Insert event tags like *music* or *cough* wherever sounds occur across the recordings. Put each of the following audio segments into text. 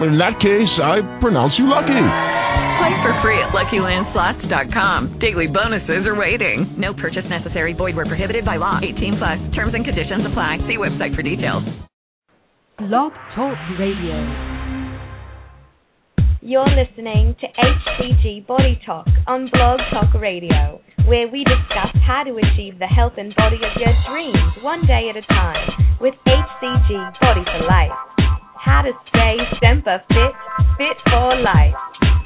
In that case, I pronounce you lucky. Play for free at LuckyLandSlots.com. Daily bonuses are waiting. No purchase necessary. Void where prohibited by law. 18 plus. Terms and conditions apply. See website for details. Blog Talk Radio. You're listening to HCG Body Talk on Blog Talk Radio, where we discuss how to achieve the health and body of your dreams one day at a time with HCG Body for Life. How to stay Semper Fit, fit for life.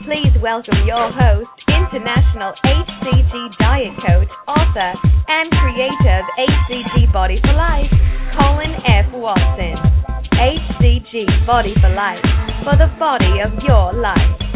Please welcome your host, international HCG diet coach, author, and creator of HCG Body for Life, Colin F. Watson. HCG Body for Life, for the body of your life.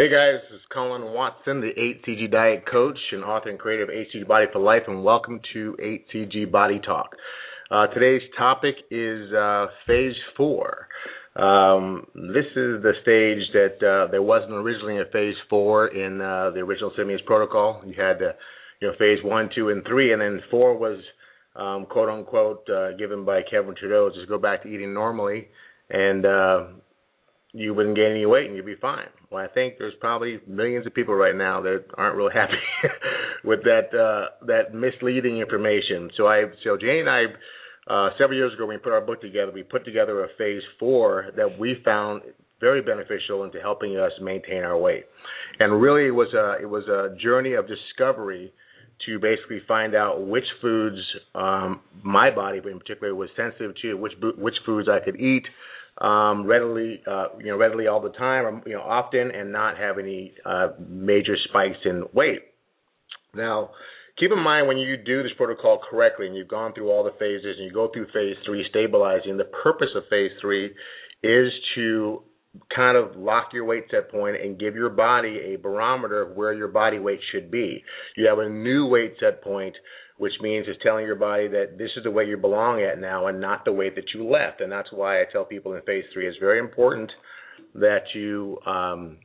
Hey guys, this is Colin Watson, the HCG Diet Coach and author and creator of HCG Body for Life, and welcome to HCG Body Talk. Uh, today's topic is uh, Phase 4. Um, this is the stage that uh, there wasn't originally a Phase 4 in uh, the original Simeons' protocol. You had you know, Phase 1, 2, and 3, and then 4 was um, quote unquote uh, given by Kevin Trudeau, just go back to eating normally and uh, you wouldn't gain any weight and you'd be fine. Well, I think there's probably millions of people right now that aren't real happy *laughs* with that uh, that misleading information. So I, so Jane and I, uh, several years ago when we put our book together, we put together a phase four that we found very beneficial into helping us maintain our weight. And really, it was a it was a journey of discovery to basically find out which foods um, my body, in particular, was sensitive to, which which foods I could eat um, readily, uh, you know, readily all the time, or you know, often, and not have any uh, major spikes in weight. Now, keep in mind when you do this protocol correctly, and you've gone through all the phases, and you go through phase three, stabilizing. The purpose of phase three is to kind of lock your weight set point and give your body a barometer of where your body weight should be. You have a new weight set point which means it's telling your body that this is the way you belong at now and not the weight that you left. And that's why I tell people in phase three it's very important that you um,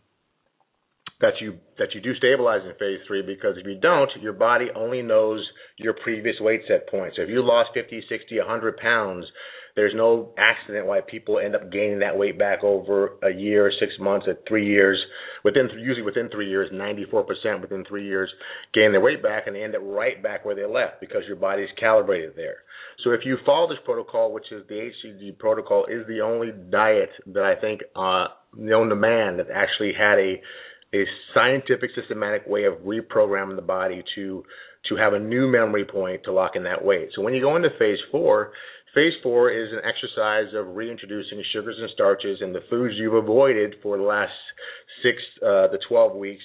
that you that you do stabilize in phase three because if you don't, your body only knows your previous weight set point. So if you lost 50, 60, 100 pounds, there's no accident why people end up gaining that weight back over a year, six months, at three years. Within usually within three years, 94% within three years gain their weight back and they end up right back where they left because your body's calibrated there. So if you follow this protocol, which is the HCG protocol, is the only diet that I think uh, known to man that actually had a a scientific, systematic way of reprogramming the body to to have a new memory point to lock in that weight. So when you go into phase four, Phase four is an exercise of reintroducing sugars and starches and the foods you've avoided for the last six uh, to 12 weeks,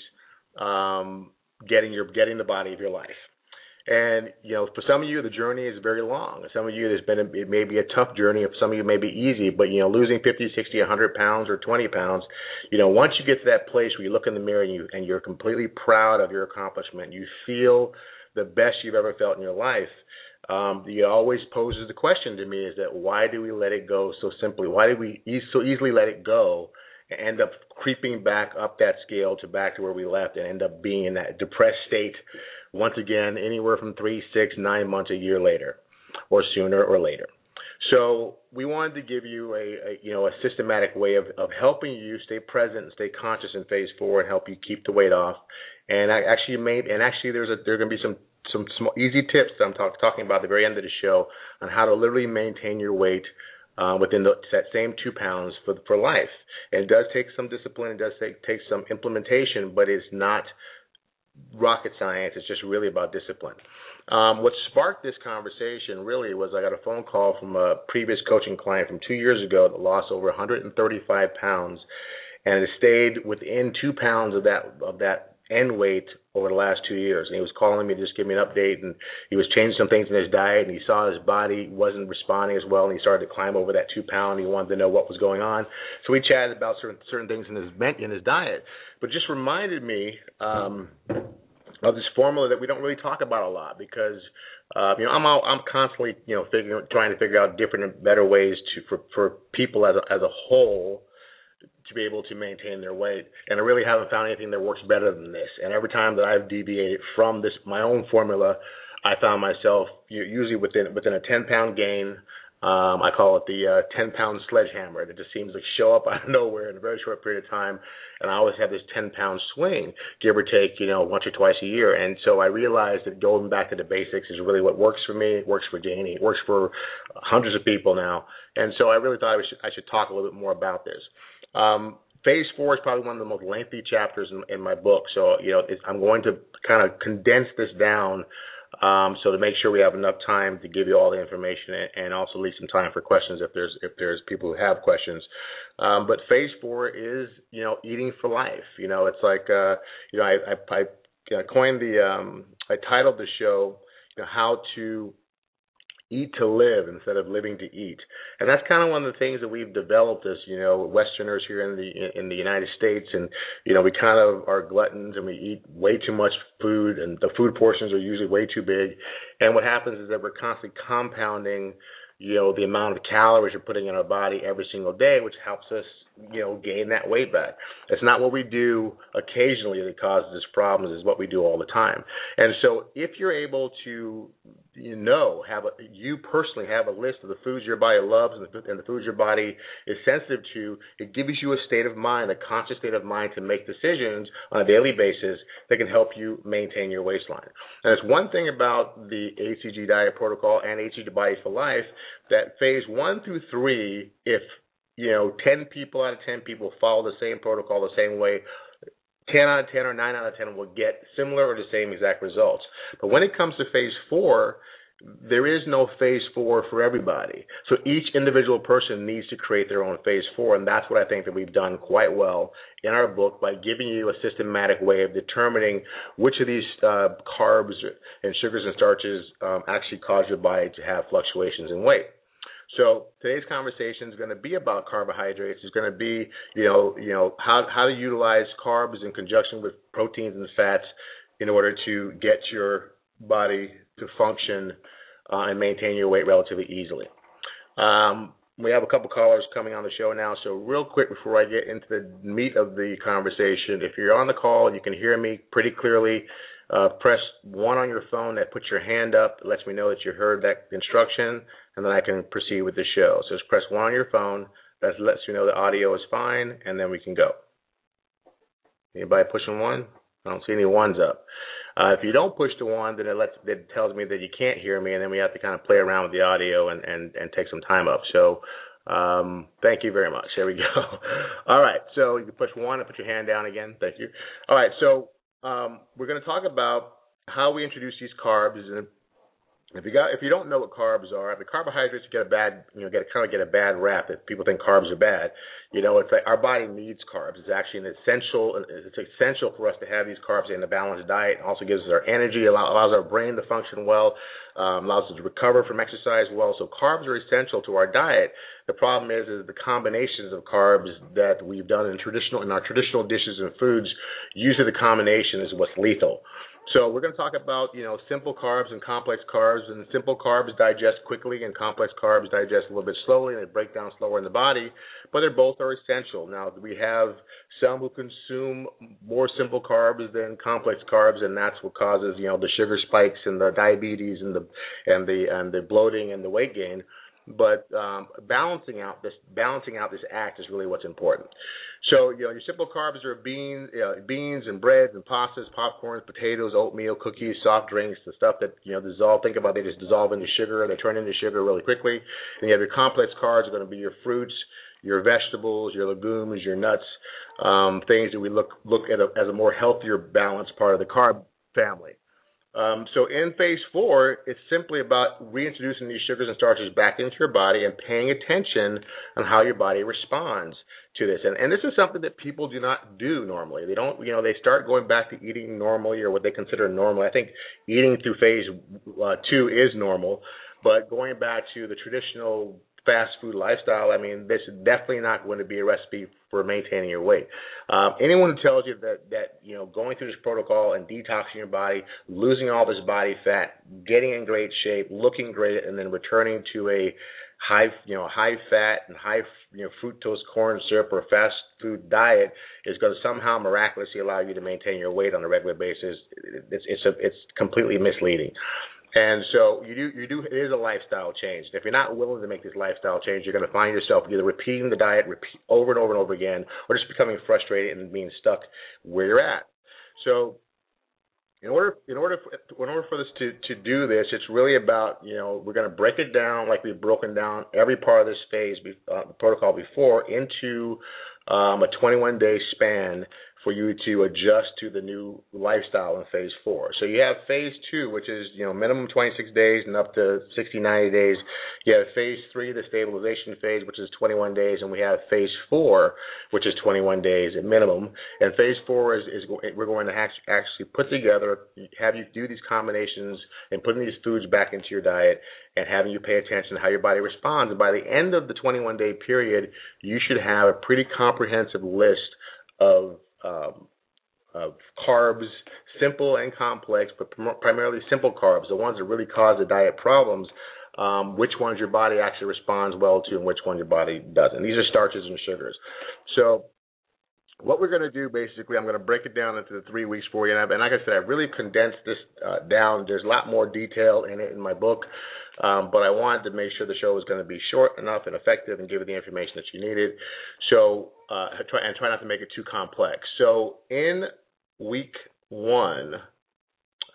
um, getting your getting the body of your life. And you know, for some of you, the journey is very long. Some of you, there's been a, it may be a tough journey. For some of you, it may be easy. But you know, losing 50, 60, 100 pounds or 20 pounds, you know, once you get to that place where you look in the mirror and you and you're completely proud of your accomplishment, you feel the best you've ever felt in your life um, it always poses the question to me is that why do we let it go so simply? Why do we e- so easily let it go and end up creeping back up that scale to back to where we left and end up being in that depressed state once again anywhere from three, six, nine months, a year later, or sooner or later. So we wanted to give you a, a, you know a systematic way of, of helping you stay present and stay conscious in phase four and help you keep the weight off. And I actually made and actually there's a there's going to be some some small, easy tips that I'm talk, talking about at the very end of the show on how to literally maintain your weight uh, within the, that same two pounds for for life. And it does take some discipline. It does take take some implementation, but it's not rocket science. It's just really about discipline. Um, what sparked this conversation really was I got a phone call from a previous coaching client from two years ago that lost over 135 pounds, and it stayed within two pounds of that of that and weight over the last two years. And he was calling me to just give me an update, and he was changing some things in his diet, and he saw his body wasn't responding as well, and he started to climb over that two pound. He wanted to know what was going on, so we chatted about certain certain things in his in his diet, but just reminded me um, of this formula that we don't really talk about a lot because uh, you know I'm all, I'm constantly you know figuring trying to figure out different and better ways to for for people as a, as a whole to be able to maintain their weight. And I really haven't found anything that works better than this. And every time that I've deviated from this my own formula, I found myself usually within within a 10 pound gain. Um, I call it the uh, 10 pound sledgehammer. It just seems to show up *laughs* out of nowhere in a very short period of time. And I always have this 10 pound swing, give or take, you know, once or twice a year. And so I realized that going back to the basics is really what works for me. Works for Danny. Works for hundreds of people now. And so I really thought I should, I should talk a little bit more about this. Um, phase four is probably one of the most lengthy chapters in, in my book. So, you know, I'm going to kind of condense this down um, so to make sure we have enough time to give you all the information and, and also leave some time for questions if there's if there's people who have questions. Um, but phase four is you know eating for life. You know, it's like uh, you know I I, I coined the um, I titled the show you know how to eat to live instead of living to eat. And that's kind of one of the things that we've developed as, you know, Westerners here in the in the United States and you know, we kind of are gluttons and we eat way too much food and the food portions are usually way too big. And what happens is that we're constantly compounding you know the amount of calories we're putting in our body every single day, which helps us you know gain that weight back. It's not what we do occasionally that causes problems. It's what we do all the time. And so if you're able to you know have a you personally have a list of the foods your body loves and the, and the foods your body is sensitive to, it gives you a state of mind, a conscious state of mind to make decisions on a daily basis that can help you maintain your waistline. And it's one thing about the HCG diet protocol and HCG Body for Life that phase one through three, if you know, 10 people out of 10 people follow the same protocol the same way, 10 out of 10 or 9 out of 10 will get similar or the same exact results. But when it comes to phase four, there is no phase four for everybody. So each individual person needs to create their own phase four, and that's what I think that we've done quite well in our book by giving you a systematic way of determining which of these uh, carbs and sugars and starches um, actually cause your body to have fluctuations in weight. So today's conversation is going to be about carbohydrates. It's going to be, you know, you know how how to utilize carbs in conjunction with proteins and fats in order to get your body to function uh, and maintain your weight relatively easily. Um, we have a couple callers coming on the show now, so real quick before I get into the meat of the conversation, if you're on the call and you can hear me pretty clearly, uh, press one on your phone that puts your hand up. It lets me know that you heard that instruction, and then I can proceed with the show. So just press one on your phone. That lets you know the audio is fine, and then we can go. Anybody pushing one? I don't see any ones up. Uh, if you don't push the one, then it lets it tells me that you can't hear me, and then we have to kind of play around with the audio and and, and take some time up. So um, thank you very much. There we go. *laughs* All right, so you can push one and put your hand down again. Thank you. All right, so um, we're going to talk about how we introduce these carbs. And if you got, if you don't know what carbs are, the carbohydrates get a bad, you know, get kind of get a bad rap. That people think carbs are bad. You know, it's like our body needs carbs. It's actually an essential. It's essential for us to have these carbs in a balanced diet. It also gives us our energy, allows our brain to function well, um, allows us to recover from exercise well. So carbs are essential to our diet. The problem is, is the combinations of carbs that we've done in traditional in our traditional dishes and foods. Usually, the combination is what's lethal. So we're going to talk about you know simple carbs and complex carbs. And simple carbs digest quickly, and complex carbs digest a little bit slowly, and they break down slower in the body. But they both are essential. Now we have some who consume more simple carbs than complex carbs, and that's what causes you know the sugar spikes and the diabetes and the and the and the bloating and the weight gain. But um, balancing out this balancing out this act is really what's important. So you know your simple carbs are beans, you know, beans and breads and pastas, popcorns, potatoes, oatmeal, cookies, soft drinks, the stuff that you know dissolve. Think about they just dissolve into sugar. They turn into sugar really quickly. And you have your complex carbs are going to be your fruits, your vegetables, your legumes, your nuts, um, things that we look look at a, as a more healthier, balanced part of the carb family. Um, so in phase four, it's simply about reintroducing these sugars and starches back into your body and paying attention on how your body responds to this. And, and this is something that people do not do normally. They don't, you know, they start going back to eating normally or what they consider normal. I think eating through phase uh, two is normal, but going back to the traditional fast food lifestyle, I mean, this is definitely not going to be a recipe for maintaining your weight. Um, anyone who tells you that that you know going through this protocol and detoxing your body, losing all this body fat, getting in great shape, looking great, and then returning to a high you know high fat and high you know fructose corn syrup or fast food diet is going to somehow miraculously allow you to maintain your weight on a regular basis. It's it's a, it's completely misleading. And so you do you do it is a lifestyle change. If you're not willing to make this lifestyle change, you're going to find yourself either repeating the diet repeat over and over and over again, or just becoming frustrated and being stuck where you're at. So in order in order for, in order for this to to do this, it's really about you know we're going to break it down like we've broken down every part of this phase uh, protocol before into um, a 21 day span for you to adjust to the new lifestyle in phase four. So you have phase two, which is, you know, minimum 26 days and up to 60, 90 days. You have phase three, the stabilization phase, which is 21 days, and we have phase four, which is 21 days at minimum. And phase four is, is we're going to actually put together, have you do these combinations and putting these foods back into your diet and having you pay attention to how your body responds. And by the end of the 21 day period, you should have a pretty comprehensive list of um, of carbs, simple and complex, but primarily simple carbs, the ones that really cause the diet problems, um, which ones your body actually responds well to and which ones your body doesn't. These are starches and sugars. So what we're going to do basically, I'm going to break it down into the three weeks for you. And, and like I said, I really condensed this uh, down. There's a lot more detail in it in my book, um, but I wanted to make sure the show was going to be short enough and effective and give you the information that you needed. So uh, try and try not to make it too complex. So in week one,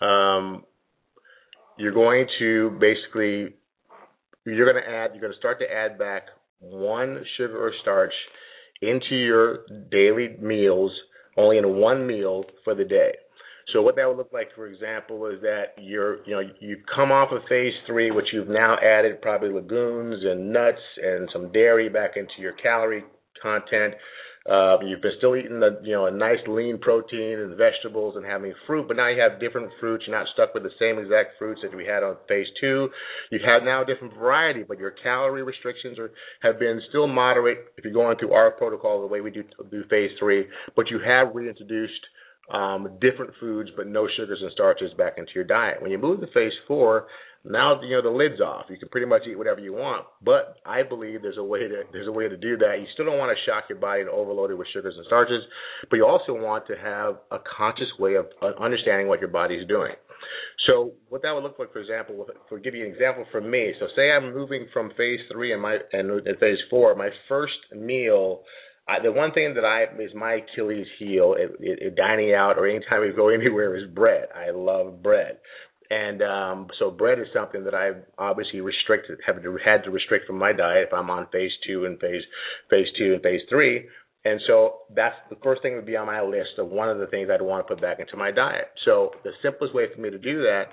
um, you're going to basically you're going to add you're going to start to add back one sugar or starch into your daily meals only in one meal for the day. So what that would look like, for example, is that you're, you know, you've come off of phase three, which you've now added probably legumes and nuts and some dairy back into your calorie content. Uh, you've been still eating the, you know, a nice lean protein and vegetables and having fruit, but now you have different fruits. You're not stuck with the same exact fruits that we had on phase two. You have now a different variety, but your calorie restrictions are have been still moderate if you're going through our protocol the way we do do phase three. But you have reintroduced um, different foods, but no sugars and starches back into your diet. When you move to phase four, now you know the lid's off. You can pretty much eat whatever you want. But I believe there's a way to there's a way to do that. You still don't want to shock your body and overload it with sugars and starches, but you also want to have a conscious way of understanding what your body is doing. So what that would look like, for example, for give you an example from me. So say I'm moving from phase three and my and phase four. My first meal I, the one thing that I is my Achilles heel, it, it, it, dining out or anytime we go *laughs* anywhere, is bread. I love bread, and um, so bread is something that I've obviously restricted, have to, had to restrict from my diet if I'm on phase two and phase phase two and phase three. And so that's the first thing would be on my list of one of the things I'd want to put back into my diet. So the simplest way for me to do that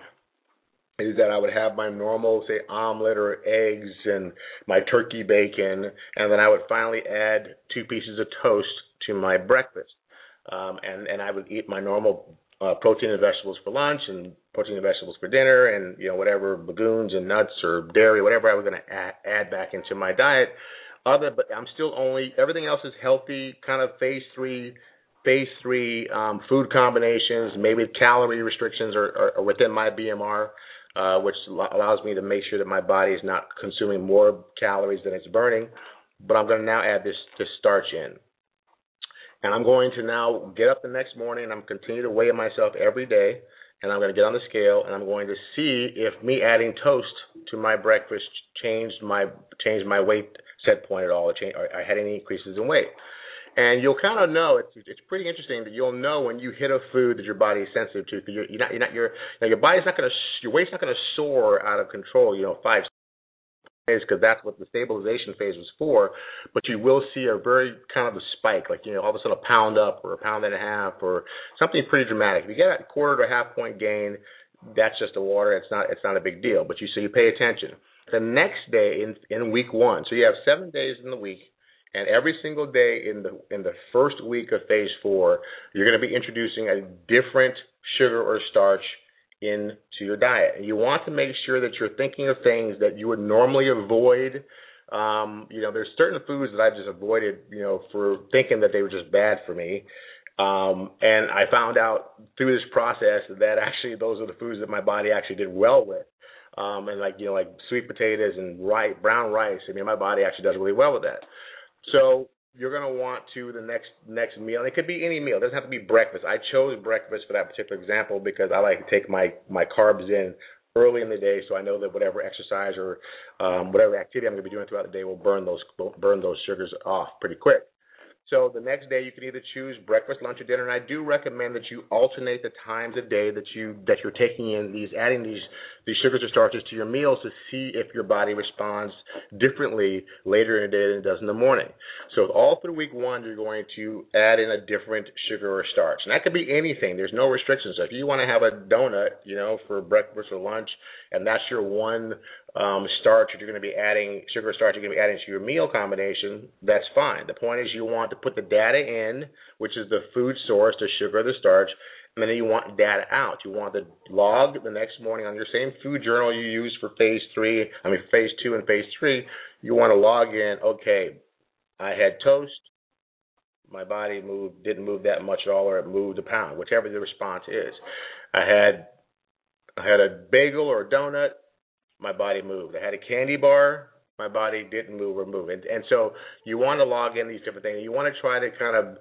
is that I would have my normal, say, omelet or eggs and my turkey bacon, and then I would finally add two pieces of toast to my breakfast. Um, and, and I would eat my normal uh, protein and vegetables for lunch and protein and vegetables for dinner and, you know, whatever legumes and nuts or dairy, whatever I was going to add, back into my diet. Other, but I'm still only, everything else is healthy, kind of phase three phase three um, food combinations, maybe calorie restrictions are, are, are within my BMR uh, which allows me to make sure that my body is not consuming more calories than it's burning. But I'm going to now add this, this starch in. And I'm going to now get up the next morning and I'm continue to weigh myself every day. And I'm going to get on the scale and I'm going to see if me adding toast to my breakfast changed my changed my weight set point at all, or, change, or I had any increases in weight and you'll kind of know it's it's pretty interesting that you'll know when you hit a food that your body is sensitive to. You're, you're not you're not your you know, your body's not going to your weight's not going to soar out of control. You know, five days because that's what the stabilization phase was for. But you will see a very kind of a spike, like you know, all of a sudden a pound up or a pound and a half or something pretty dramatic. If you get a quarter to a half point gain, that's just the water. It's not it's not a big deal. But you so you pay attention. The next day in in week one, so you have seven days in the week, and every single day in the in the first week of phase four, you're going to be introducing a different sugar or starch into your diet. And you want to make sure that you're thinking of things that you would normally avoid. Um, you know, there's certain foods that I've just avoided, you know, for thinking that they were just bad for me. Um, and I found out through this process that actually those are the foods that my body actually did well with. Um, and like you know, like sweet potatoes and rice, brown rice. I mean, my body actually does really well with that. So you're going to want to the next next meal. And it could be any meal. It doesn't have to be breakfast. I chose breakfast for that particular example because I like to take my my carbs in early in the day, so I know that whatever exercise or um, whatever activity I'm going to be doing throughout the day will burn those burn those sugars off pretty quick. So the next day you can either choose breakfast, lunch, or dinner. And I do recommend that you alternate the times of day that you that you're taking in these, adding these these sugars or starches to your meals to see if your body responds differently later in the day than it does in the morning. So all through week one, you're going to add in a different sugar or starch, and that could be anything. There's no restrictions. So if you want to have a donut, you know, for breakfast or lunch, and that's your one um, starch that you're going to be adding, sugar or starch you're going to be adding to your meal combination, that's fine. The point is you want to put the data in, which is the food source, the sugar, the starch, and then you want data out. You want the log the next morning on your same food journal you use for phase three, I mean phase two and phase three. You want to log in. Okay, I had toast. My body moved, didn't move that much at all, or it moved a pound, whichever the response is. I had, I had a bagel or a donut my body moved. I had a candy bar, my body didn't move or move. And, and so you want to log in these different things. You want to try to kind of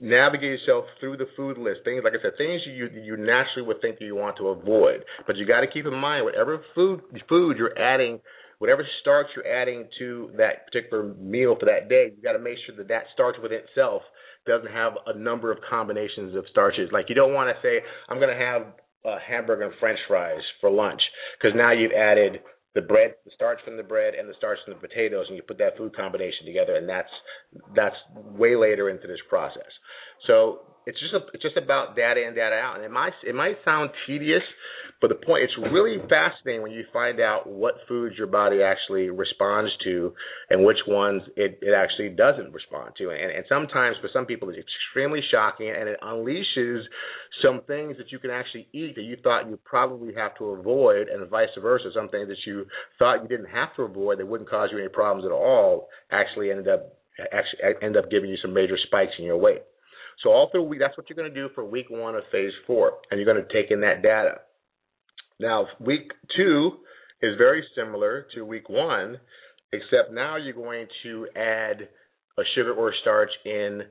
navigate yourself through the food list. Things like I said, things you you naturally would think that you want to avoid. But you got to keep in mind whatever food food you're adding, whatever starch you're adding to that particular meal for that day, you got to make sure that that starch within itself doesn't have a number of combinations of starches. Like you don't want to say I'm going to have a hamburger and French fries for lunch because now you've added the bread, the starch from the bread, and the starch from the potatoes, and you put that food combination together, and that's that's way later into this process. So it's just a, it's just about data in, data out, and it might it might sound tedious, but the point, it's really fascinating when you find out what foods your body actually responds to and which ones it, it actually doesn't respond to. And, and sometimes for some people, it's extremely shocking and it unleashes some things that you can actually eat that you thought you probably have to avoid, and vice versa. Some things that you thought you didn't have to avoid that wouldn't cause you any problems at all actually ended up actually end up giving you some major spikes in your weight. So all through week, that's what you're going to do for week one of phase four, and you're going to take in that data. Now, week two is very similar to week one, except now you're going to add a sugar or starch in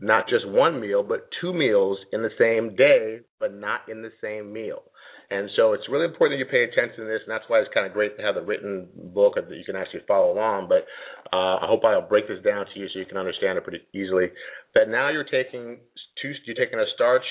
not just one meal, but two meals in the same day, but not in the same meal. And so it's really important that you pay attention to this, and that's why it's kind of great to have the written book that you can actually follow along. But uh, I hope I'll break this down to you so you can understand it pretty easily. That now you're taking two, you're taking a starch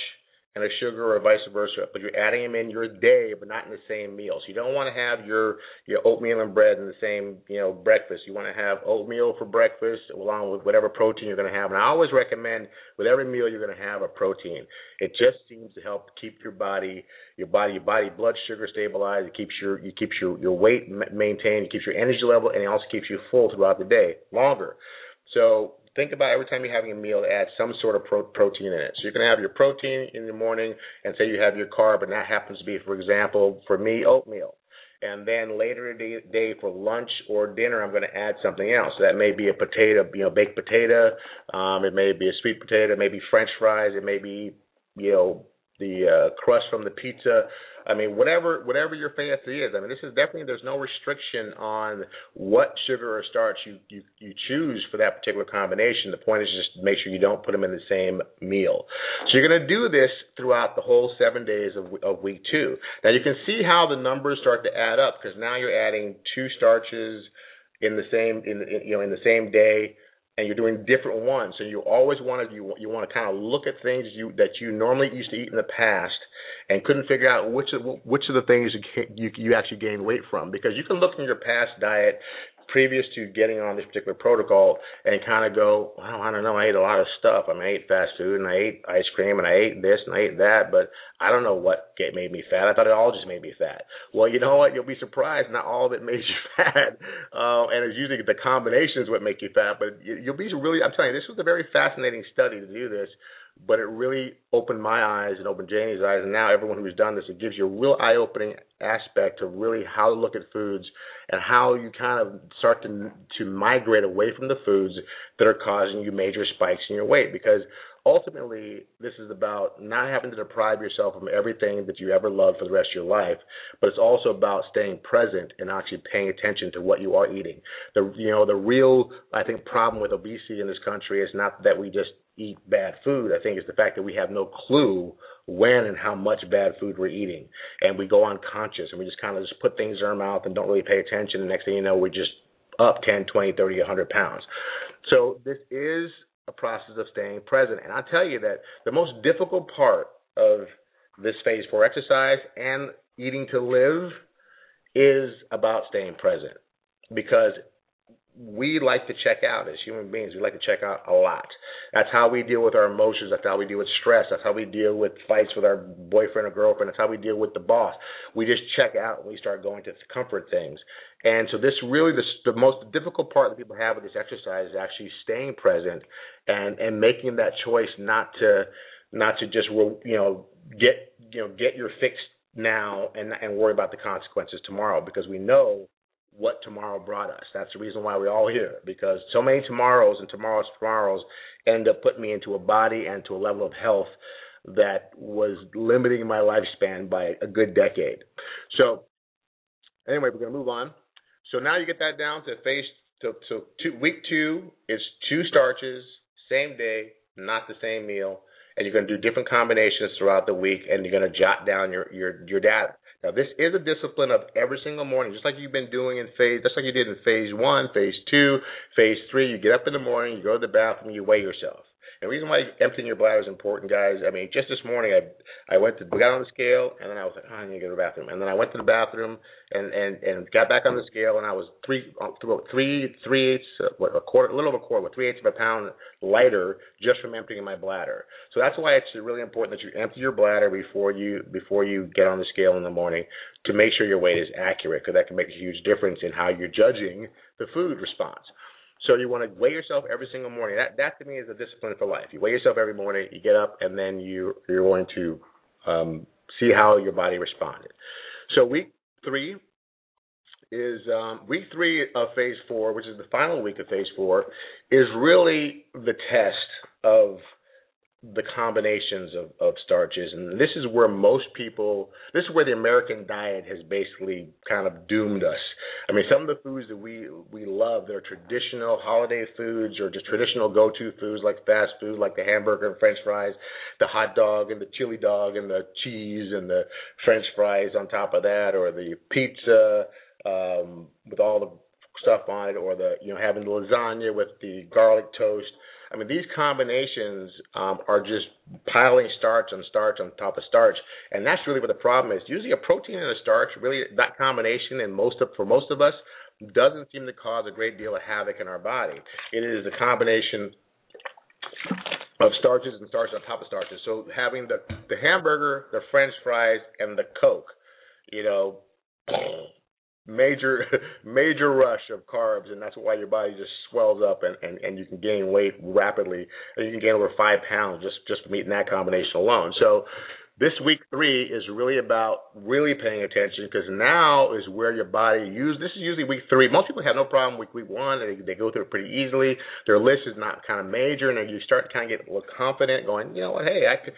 and a sugar or vice versa, but you're adding them in your day, but not in the same meal. So you don't want to have your your oatmeal and bread in the same you know breakfast. You want to have oatmeal for breakfast along with whatever protein you're going to have. And I always recommend with every meal you're going to have a protein. It just seems to help keep your body your body your body blood sugar stabilized. It keeps your you keeps your your weight maintained. It keeps your energy level, and it also keeps you full throughout the day longer. So think about every time you're having a meal, add some sort of pro- protein in it. So you're going to have your protein in the morning, and say you have your carb, and that happens to be, for example, for me, oatmeal. And then later in the day for lunch or dinner, I'm going to add something else. So that may be a potato, you know, baked potato. Um, it may be a sweet potato. It may be French fries. It may be, you know, the uh, crust from the pizza. I mean, whatever whatever your fancy is. I mean, this is definitely there's no restriction on what sugar or starch you you, you choose for that particular combination. The point is just make sure you don't put them in the same meal. So you're going to do this throughout the whole seven days of of week two. Now you can see how the numbers start to add up because now you're adding two starches in the same in, you know in the same day and you're doing different ones. So you always want to you you want to kind of look at things you that you normally used to eat in the past and couldn't figure out which of which of the things you you, you actually gain weight from because you can look in your past diet previous to getting on this particular protocol and kind of go, well, I don't know, I ate a lot of stuff. I mean, I ate fast food and I ate ice cream and I ate this and I ate that, but I don't know what made me fat. I thought it all just made me fat. Well, you know what? You'll be surprised. Not all of it *laughs* made you fat, uh, and it's usually the combination is what make you fat. But you'll be really. I'm telling you, this was a very fascinating study to do this but it really opened my eyes and opened Janie's eyes, and now everyone who's done this, it gives you a real eye-opening aspect of really how to look at foods and how you kind of start to to migrate away from the foods that are causing you major spikes in your weight. Because ultimately this is about not having to deprive yourself of everything that you ever loved for the rest of your life but it's also about staying present and actually paying attention to what you are eating. The you know the real i think problem with obesity in this country is not that we just eat bad food. I think it's the fact that we have no clue when and how much bad food we're eating. And we go unconscious and we just kind of just put things in our mouth and don't really pay attention. And next thing you know we're just up 10 20 30 100 pounds. So this is a process of staying present. And I tell you that the most difficult part of this phase four exercise and eating to live is about staying present. Because we like to check out as human beings. We like to check out a lot. That's how we deal with our emotions. That's how we deal with stress. That's how we deal with fights with our boyfriend or girlfriend. That's how we deal with the boss. We just check out and we start going to comfort things. And so this really the, the most difficult part that people have with this exercise is actually staying present and and making that choice not to not to just you know get you know get your fix now and and worry about the consequences tomorrow because we know what tomorrow brought us. That's the reason why we're all here because so many tomorrows and tomorrows tomorrows end up putting me into a body and to a level of health that was limiting my lifespan by a good decade. So anyway, we're going to move on. So now you get that down to phase. Two, week two is two starches, same day, not the same meal, and you're going to do different combinations throughout the week, and you're going to jot down your your your data. Now, this is a discipline of every single morning, just like you've been doing in phase, just like you did in phase one, phase two, phase three. You get up in the morning, you go to the bathroom, you weigh yourself. The reason why emptying your bladder is important, guys, I mean, just this morning I I went to got on the scale and then I was like, oh, I need to go to the bathroom. And then I went to the bathroom and and and got back on the scale and I was three three three eighths uh, what a quarter a little over a quarter, three eighths of a pound lighter just from emptying my bladder. So that's why it's really important that you empty your bladder before you before you get on the scale in the morning to make sure your weight is accurate because that can make a huge difference in how you're judging the food response. So you want to weigh yourself every single morning. That that to me is a discipline for life. You weigh yourself every morning. You get up and then you you're going to um, see how your body responded. So week three is um, week three of phase four, which is the final week of phase four, is really the test of the combinations of, of starches. And this is where most people, this is where the American diet has basically kind of doomed us. I mean, some of the foods that we, we love, they're traditional holiday foods or just traditional go to foods like fast food, like the hamburger and french fries, the hot dog and the chili dog and the cheese and the french fries on top of that, or the pizza um, with all the stuff on it, or the, you know, having the lasagna with the garlic toast I mean, these combinations um, are just piling starch on starch on top of starch, and that's really what the problem is. Usually, a protein and a starch, really, that combination, and most of for most of us, doesn't seem to cause a great deal of havoc in our body. It is a combination of starches and starches on top of starches. So having the the hamburger, the French fries, and the Coke, you know, major *laughs* major rush of carbs and that's why your body just swells up and, and, and you can gain weight rapidly you can gain over five pounds just just from eating that combination alone. So this week three is really about really paying attention because now is where your body use this is usually week three. Most people have no problem with week one. They, they go through it pretty easily. Their list is not kind of major and you start to kind of get a little confident going you know what? Hey I could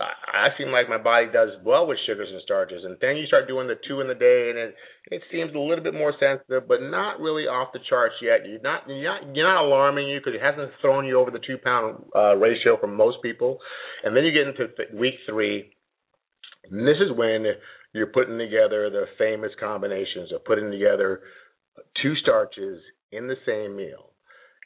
I seem like my body does well with sugars and starches, and then you start doing the two in the day, and it it seems a little bit more sensitive, but not really off the charts yet. You're not you're not you're not alarming you because it hasn't thrown you over the two pound uh, ratio for most people, and then you get into th- week three, and this is when you're putting together the famous combinations of putting together two starches in the same meal.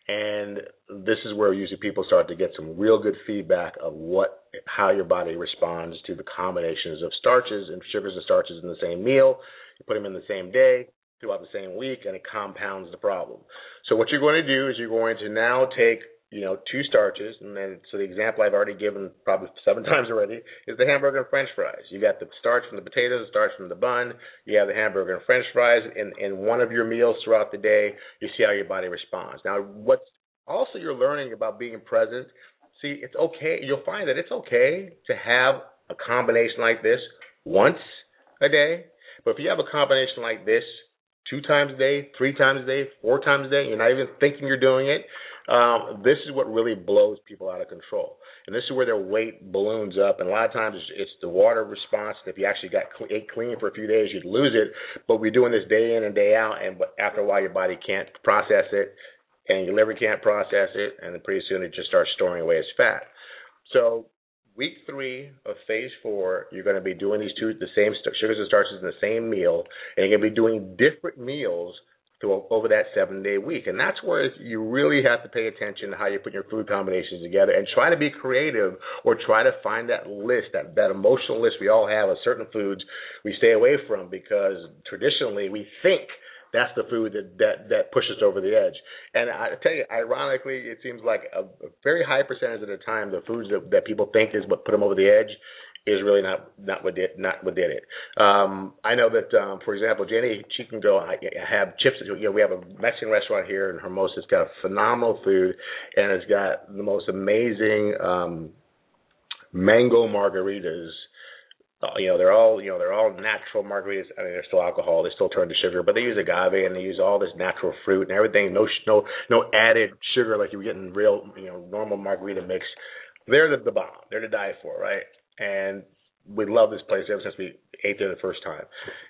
And this is where usually people start to get some real good feedback of what how your body responds to the combinations of starches and sugars and starches in the same meal. You put them in the same day, throughout the same week, and it compounds the problem. So what you're going to do is you're going to now take you know two starches, and then so the example I've already given probably seven *laughs* times already is the hamburger and French fries. You got the starch from the potatoes, the starch from the bun. You have the hamburger and French fries in in one of your meals throughout the day. You see how your body responds. Now, what's also you're learning about being present. See, it's okay. You'll find that it's okay to have a combination like this once a day. But if you have a combination like this two times a day, three times a day, four times a day, you're not even thinking you're doing it, um, this is what really blows people out of control. And this is where their weight balloons up. And a lot of times it's, it's the water response. If you actually got cl- ate clean for a few days, you'd lose it. But we're doing this day in and day out. And after a while, your body can't process it and your liver can't process it. And then pretty soon it just starts storing away as fat. So week three of phase four, you're going to be doing these two, the same sugars and starches in the same meal, and you're going to be doing different meals over that seven day week. And that's where you really have to pay attention to how you put your food combinations together and try to be creative or try to find that list, that, that emotional list we all have of certain foods we stay away from because traditionally we think that's the food that that that pushes over the edge. And I tell you, ironically, it seems like a, a very high percentage of the time, the foods that, that people think is what put them over the edge is really not not what did not what did it. Um, I know that, um, for example, Jenny, she can go I have chips. You know, we have a Mexican restaurant here in Hermosa. It's got phenomenal food, and it's got the most amazing um, mango margaritas you know they're all you know they're all natural margaritas. I mean they're still alcohol. They still turn to sugar, but they use agave and they use all this natural fruit and everything. No no no added sugar like you would get in real you know normal margarita mix. They're the, the bomb. They're to die for, right? And we love this place ever since we ate there the first time.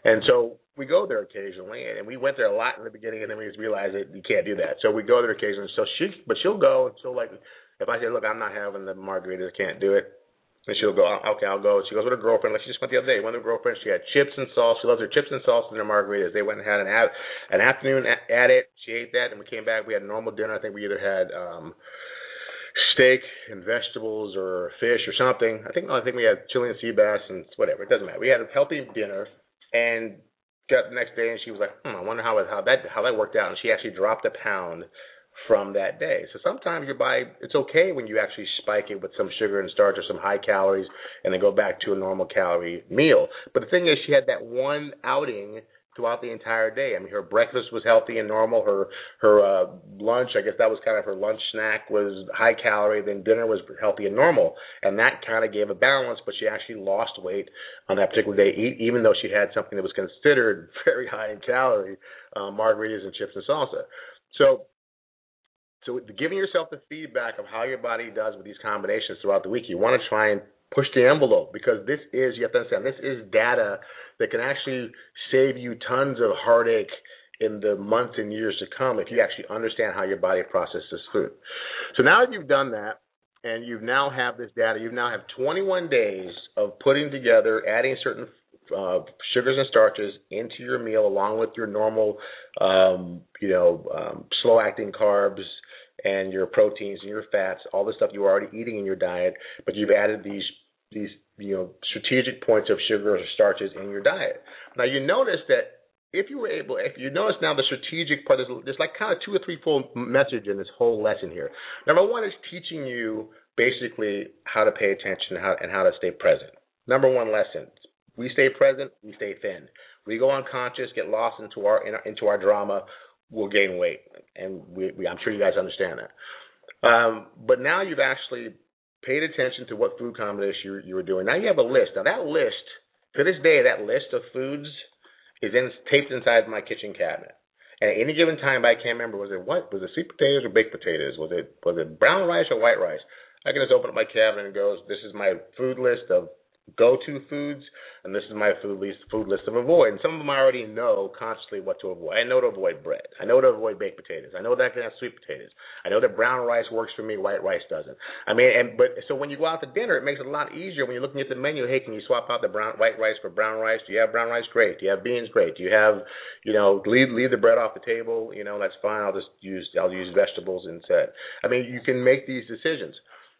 And so we go there occasionally, and we went there a lot in the beginning, and then we just realized that you can't do that. So we go there occasionally. So she, but she'll go, and like, if I say, look, I'm not having the margaritas, can't do it. And she'll go, okay, I'll go. She goes with her girlfriend. Like she just went the other day. Of her girlfriends, she had chips and sauce. She loves her chips and sauce and her margaritas. They went and had an an afternoon at it. She ate that, and we came back. We had a normal dinner. I think we either had um steak and vegetables or fish or something. I think no, I think we had chili and sea bass and whatever. It doesn't matter. We had a healthy dinner and got the next day, and she was like, hmm, I wonder how how that how that worked out. And she actually dropped a pound from that day. So sometimes your body, it's okay when you actually spike it with some sugar and starch or some high calories and then go back to a normal calorie meal. But the thing is, she had that one outing throughout the entire day. I mean, her breakfast was healthy and normal. Her her uh, lunch, I guess that was kind of her lunch snack, was high calorie. Then dinner was healthy and normal, and that kind of gave a balance. But she actually lost weight on that particular day, even though she had something that was considered *laughs* very high in calorie, uh, margaritas and chips and salsa. So so giving yourself the feedback of how your body does with these combinations throughout the week, you want to try and push the envelope because this is you have to understand this is data that can actually save you tons of heartache in the months and years to come if you actually understand how your body processes food. So now that you've done that and you've now have this data, you now have 21 days of putting together, adding certain uh, sugars and starches into your meal along with your normal, um, you know, um, slow acting carbs, and your proteins and your fats, all the stuff you were already eating in your diet, but you've added these these you know strategic points of sugars or starches in your diet. Now you notice that if you were able, if you notice now the strategic part, there's, there's like kind of two or three full message in this whole lesson here. Number one is teaching you basically how to pay attention and how, and how to stay present. Number one lesson: we stay present, we stay thin. We go unconscious, get lost into our, in our into our drama will gain weight, and we, we, I'm sure you guys understand that. Um, but now you've actually paid attention to what food combination you, you were doing. Now you have a list. Now that list, to this day, that list of foods is in, taped inside my kitchen cabinet. And at any given time, I can't remember was it what was it sweet potatoes or baked potatoes? Was it was it brown rice or white rice? I can just open up my cabinet and goes, this is my food list of go-to foods, and this is my food list, food list of avoid. And some of them I already know consciously what to avoid. I know to avoid bread. I know to avoid baked potatoes. I know that I can have sweet potatoes. I know that brown rice works for me, white rice doesn't. I mean, and but so when you go out to dinner, it makes it a lot easier when you're looking at the menu. Hey, can you swap out the brown white rice for brown rice? Do you have brown rice? Great. Do you have beans? Great. Do you have, you know, leave leave the bread off the table? You know, that's fine. I'll just use I'll use vegetables instead. I mean, you can make these decisions.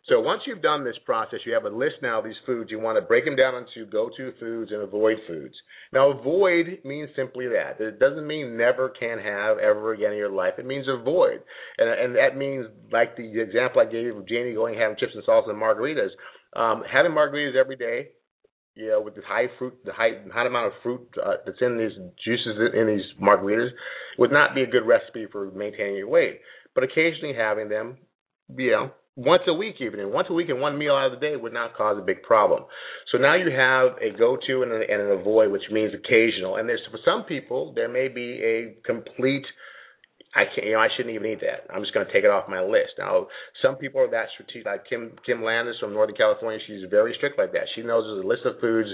So once you've done this process, you have a list now of these foods. You want to break them down into go-to foods and avoid foods. Now, avoid means simply that. It doesn't mean never can have ever again in your life. It means avoid, and and that means like the example I gave of Janie going having chips and salsa and margaritas. Um, having margaritas every day, you know, with the high fruit, the high high amount of fruit uh, that's in these juices in these margaritas, would not be a good recipe for maintaining your weight. But occasionally having them, you know, once a week even, and once a week and one meal out of the day would not cause a big problem. So now you have a go-to and, a, and an avoid, which means occasional. And there's for some people there may be a complete I can't, you know, I shouldn't even eat that. I'm just going to take it off my list. Now, some people are that strategic. Like Kim Kim Landis from Northern California, she's very strict like that. She knows there's a list of foods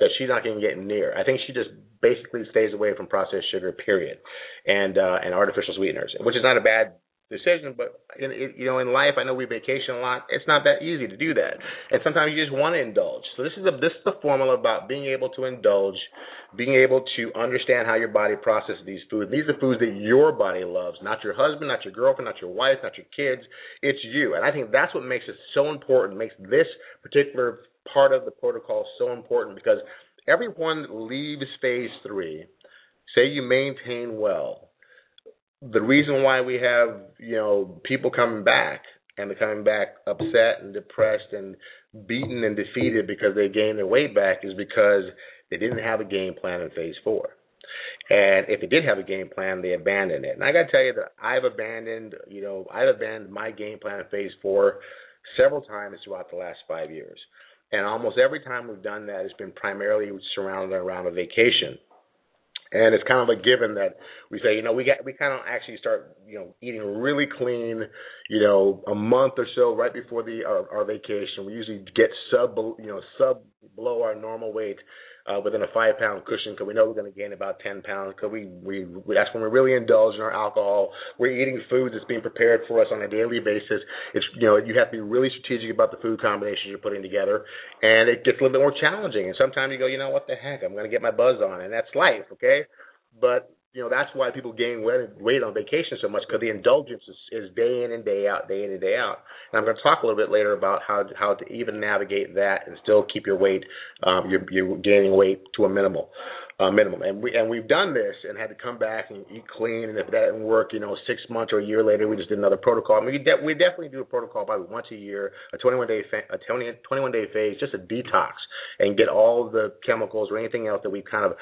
that she's not going to get near. I think she just basically stays away from processed sugar, period, and uh, and artificial sweeteners, which is not a bad decision. But in, you know, in life, I know we vacation a lot. It's not that easy to do that, and sometimes you just want to indulge. So this is a this is the formula about being able to indulge, being able to understand how your body processes these foods. These are foods that your body loves, not your husband, not your girlfriend, not your wife, not your kids. It's you, and I think that's what makes it so important. Makes this particular part of the protocol so important because everyone leaves phase three. Say you maintain well the reason why we have you know people coming back and they're coming back upset and depressed and beaten and defeated because they gained their weight back is because they didn't have a game plan in phase four. And if they did have a game plan, they abandoned it. And I got to tell you that I've abandoned, you know, I've abandoned my game plan in phase four several times throughout the last five years. And almost every time we've done that, it's been primarily surrounded around a vacation. And it's kind of a given that we say, you know, we get we kind of actually start, you know, eating really clean, you know, a month or so right before the our, our vacation. We usually get sub, you know, sub below our normal weight uh, within a five pound cushion because we know we're going to gain about 10 pounds because we, we, we, that's when we really indulge in our alcohol. We're eating food that's being prepared for us on a daily basis. It's, you know, you have to be really strategic about the food combinations you're putting together and it gets a little bit more challenging. And sometimes you go, you know, what the heck, I'm going to get my buzz on and that's life. Okay. But you know that's why people gain weight on vacation so much because the indulgence is, is day in and day out, day in and day out. And I'm going to talk a little bit later about how how to even navigate that and still keep your weight, um, you're, you're gaining weight to a minimal uh, minimum. And we and we've done this and had to come back and eat clean. And if that didn't work, you know, six months or a year later, we just did another protocol. I mean, we, de- we definitely do a protocol probably once a year, a 21 day fa- a 20, 21 day phase, just a detox and get all the chemicals or anything else that we kind of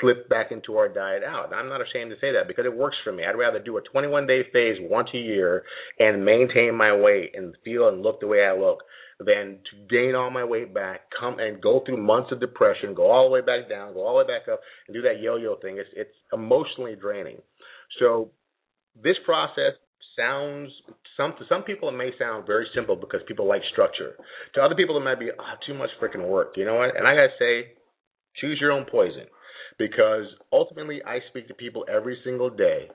slip back into our diet out. I'm not ashamed to say that because it works for me. I'd rather do a 21 day phase once a year and maintain my weight and feel and look the way I look than to gain all my weight back, come and go through months of depression, go all the way back down, go all the way back up, and do that yo-yo thing. It's it's emotionally draining. So this process sounds some to some people it may sound very simple because people like structure. To other people it might be oh, too much freaking work. You know what? And I gotta say, choose your own poison because ultimately I speak to people every single day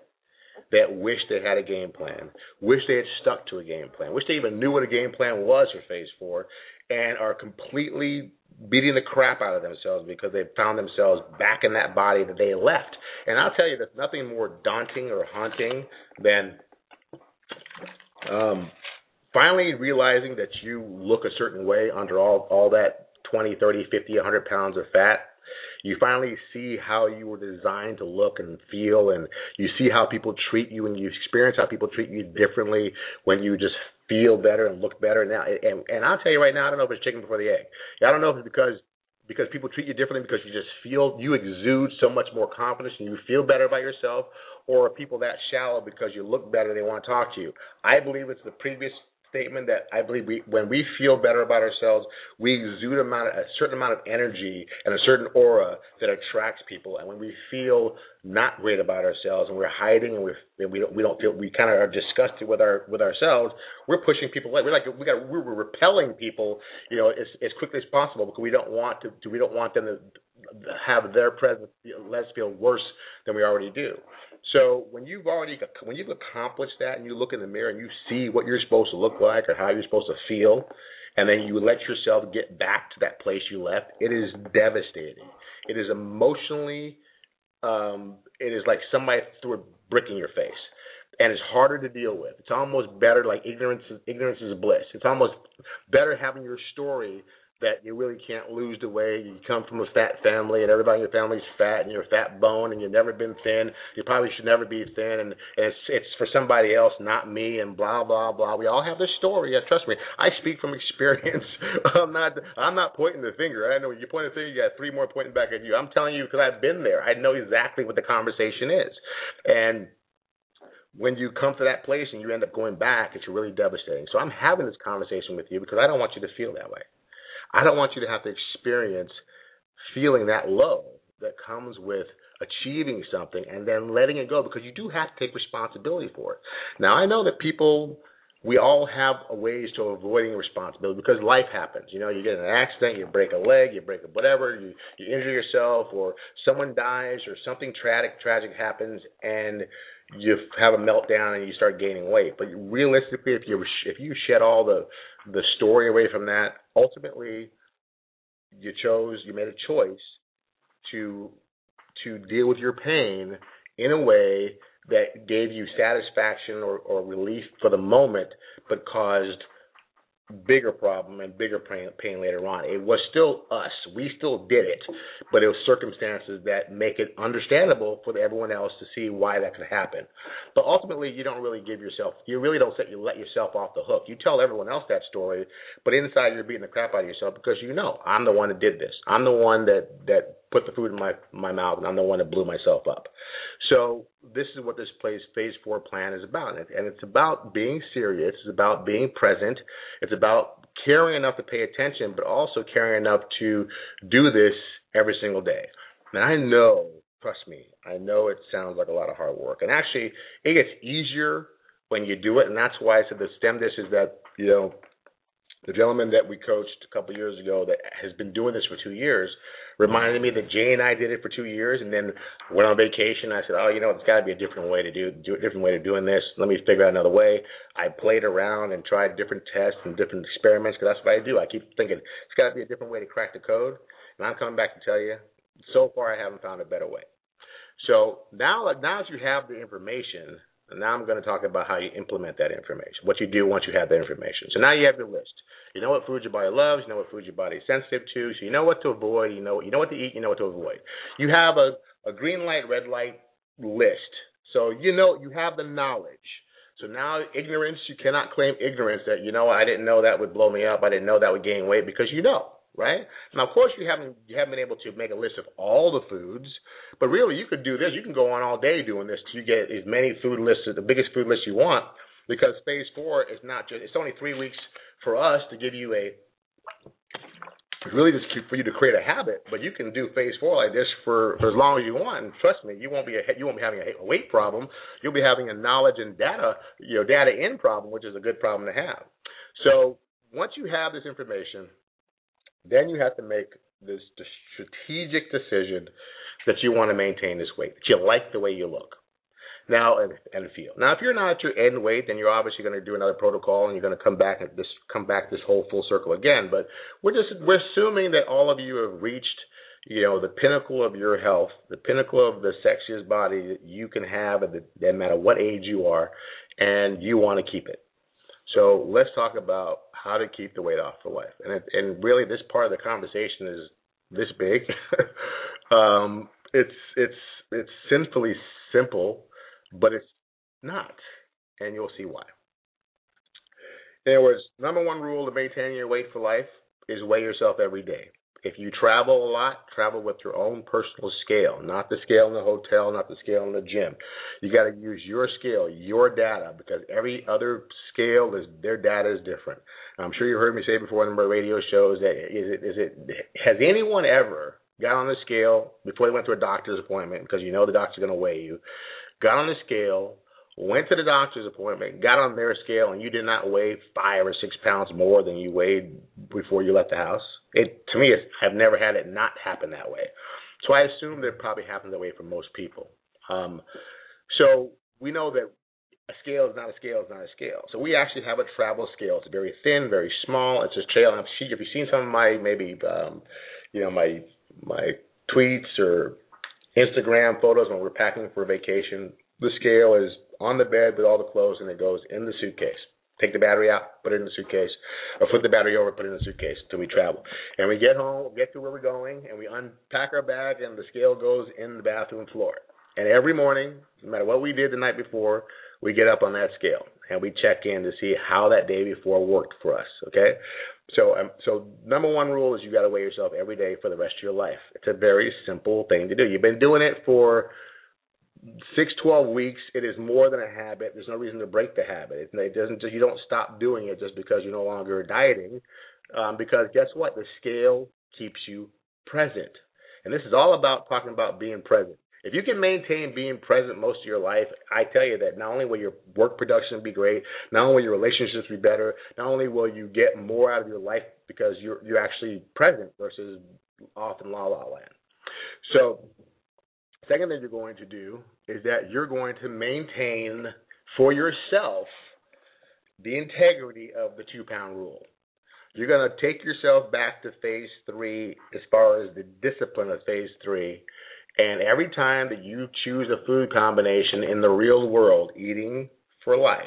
that wish they had a game plan, wish they had stuck to a game plan, wish they even knew what a game plan was for phase four, and are completely beating the crap out of themselves because they found themselves back in that body that they left. And I'll tell you, there's nothing more daunting or haunting than um, finally realizing that you look a certain way under all all that 20, 30, 50, 100 pounds of fat you finally see how you were designed to look and feel, and you see how people treat you, and you experience how people treat you differently when you just feel better and look better. Now, and and I'll tell you right now, I don't know if it's chicken before the egg. I don't know if it's because because people treat you differently because you just feel you exude so much more confidence and you feel better about yourself, or are people that shallow because you look better they want to talk to you. I believe it's the previous statement that I believe we, when we feel better about ourselves, we exude amount, a certain amount of energy and a certain aura that attracts people. And when we feel not great about ourselves and we're hiding and, we're, and we don't we don't feel we kind of are disgusted with our with ourselves, we're pushing people away. We're like we got we're repelling people, you know, as as quickly as possible because we don't want to we don't want them to have their presence let us feel worse than we already do. So when you've already when you've accomplished that and you look in the mirror and you see what you're supposed to look like or how you're supposed to feel, and then you let yourself get back to that place you left, it is devastating. It is emotionally, um, it is like somebody threw a brick in your face. and it's harder to deal with. It's almost better like ignorance ignorance is bliss. It's almost better having your story that you really can't lose the weight. You come from a fat family, and everybody in your family's fat, and you're a fat bone, and you've never been thin. You probably should never be thin, and, and it's it's for somebody else, not me, and blah blah blah. We all have this story. Yeah, trust me, I speak from *laughs* experience. I'm not I'm not pointing the finger. I know when you point the finger, you got three more pointing back at you. I'm telling you because I've been there. I know exactly what the conversation is, and when you come to that place and you end up going back, it's really devastating. So I'm having this conversation with you because I don't want you to feel that way. I don't want you to have to experience feeling that low that comes with achieving something and then letting it go because you do have to take responsibility for it. Now, I know that people, we all have ways to avoiding responsibility because life happens. You know, you get in an accident, you break a leg, you break a whatever, you, you injure yourself, or someone dies, or something tragic tragic happens, and you have a meltdown and you start gaining weight. But realistically, if you if you shed all the the story away from that, ultimately you chose you made a choice to to deal with your pain in a way that gave you satisfaction or, or relief for the moment, but caused bigger problem and bigger pain, pain later on. It was still us. We still did it, but it was circumstances that make it understandable for everyone else to see why that could happen. But ultimately, you don't really give yourself, you really don't set, you let yourself off the hook. You tell everyone else that story, but inside you're beating the crap out of yourself because you know I'm the one that did this. I'm the one that that put the food in my my mouth, and I'm the one that blew myself up. So this is what this place phase four plan is about, and it's about being serious. It's about being present. It's about caring enough to pay attention, but also caring enough to do this every single day. And I know, trust me, I know it sounds like a lot of hard work, and actually, it gets easier when you do it, and that's why I said the stem dish is that you know the gentleman that we coached a couple years ago that has been doing this for two years reminded me that Jay and I did it for two years, and then went on vacation. I said, "Oh, you know, it's got to be a different way to do, do a different way of doing this. Let me figure out another way." I played around and tried different tests and different experiments because that's what I do. I keep thinking it's got to be a different way to crack the code, and I'm coming back to tell you, so far I haven't found a better way. So now, now that you have the information, now I'm going to talk about how you implement that information, what you do once you have the information. So now you have your list. You know what foods your body loves. You know what foods your body is sensitive to. So you know what to avoid. You know you know what to eat. You know what to avoid. You have a a green light, red light list. So you know you have the knowledge. So now ignorance, you cannot claim ignorance that you know I didn't know that would blow me up. I didn't know that would gain weight because you know, right? Now of course you haven't you haven't been able to make a list of all the foods, but really you could do this. You can go on all day doing this to get as many food lists, the biggest food list you want, because phase four is not just it's only three weeks for us to give you a really just for you to create a habit, but you can do phase four like this for, for as long as you want. And trust me, you won't be a, you won't be having a weight problem. You'll be having a knowledge and data, you know, data in problem, which is a good problem to have. So once you have this information, then you have to make this strategic decision that you want to maintain this weight, that you like the way you look now and, and feel. Now, if you're not at your end weight, then you're obviously going to do another protocol, and you're going to come back and this come back this whole full circle again. But we're just we're assuming that all of you have reached, you know, the pinnacle of your health, the pinnacle of the sexiest body that you can have, at the, no matter what age you are, and you want to keep it. So let's talk about how to keep the weight off for life. And it, and really, this part of the conversation is this big. *laughs* um, it's it's it's sinfully simple but it's not, and you'll see why. In other words, number one rule to maintaining your weight for life is weigh yourself every day. If you travel a lot, travel with your own personal scale, not the scale in the hotel, not the scale in the gym. You got to use your scale, your data, because every other scale is their data is different. I'm sure you've heard me say before on the radio shows that is it is it has anyone ever got on the scale before they went to a doctor's appointment because you know the doctor's going to weigh you got on the scale, went to the doctor's appointment, got on their scale, and you did not weigh five or six pounds more than you weighed before you left the house. It to me, I've never had it not happen that way. So I assume that it probably happens that way for most people. Um, so we know that a scale is not a scale is not a scale. So we actually have a travel scale. It's very thin, very small. It's a trail. If you've seen some of my maybe um, you know my my tweets or Instagram photos when we're packing for vacation. The scale is on the bed with all the clothes, and it goes in the suitcase. Take the battery out, put it in the suitcase, or flip the battery over, put it in the suitcase until we travel. And we get home, get to where we're going, and we unpack our bag, and the scale goes in the bathroom floor. And every morning, no matter what we did the night before, we get up on that scale and we check in to see how that day before worked for us. Okay, so um, so number one rule is you got to weigh yourself every day for the rest of your life. It's a very simple thing to do. You've been doing it for six, twelve weeks. It is more than a habit. There's no reason to break the habit. It, doesn't. You don't stop doing it just because you're no longer dieting. Um, because guess what? The scale keeps you present. And this is all about talking about being present. If you can maintain being present most of your life, I tell you that not only will your work production be great, not only will your relationships be better, not only will you get more out of your life because you're you're actually present versus off in la la land. So, second thing you're going to do is that you're going to maintain for yourself the integrity of the two pound rule. You're going to take yourself back to phase three as far as the discipline of phase three and every time that you choose a food combination in the real world, eating for life,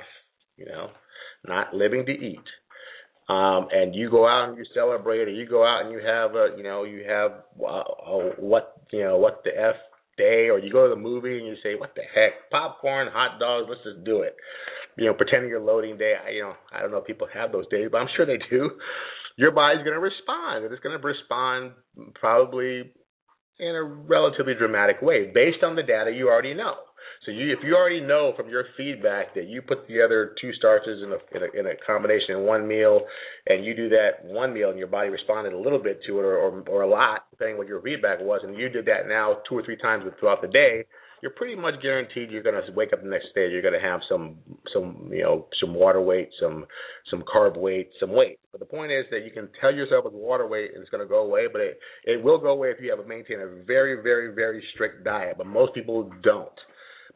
you know, not living to eat, um, and you go out and you celebrate, or you go out and you have a, you know, you have uh, what, you know, what the f day, or you go to the movie and you say, what the heck, popcorn, hot dogs, let's just do it. You know, pretending you're loading day. I, you know, I don't know if people have those days, but I'm sure they do. Your body's going to respond, and it's going to respond probably in a relatively dramatic way based on the data you already know. So you, if you already know from your feedback that you put the other two starches in a, in a, in a combination in one meal, and you do that one meal, and your body responded a little bit to it or, or, or a lot, depending what your feedback was, and you did that now two or three times throughout the day, you're pretty much guaranteed you're going to wake up the next day. You're going to have some some you know some water weight, some some carb weight, some weight. But the point is that you can tell yourself it's water weight and it's going to go away, but it it will go away if you have to maintain a very very very strict diet. But most people don't.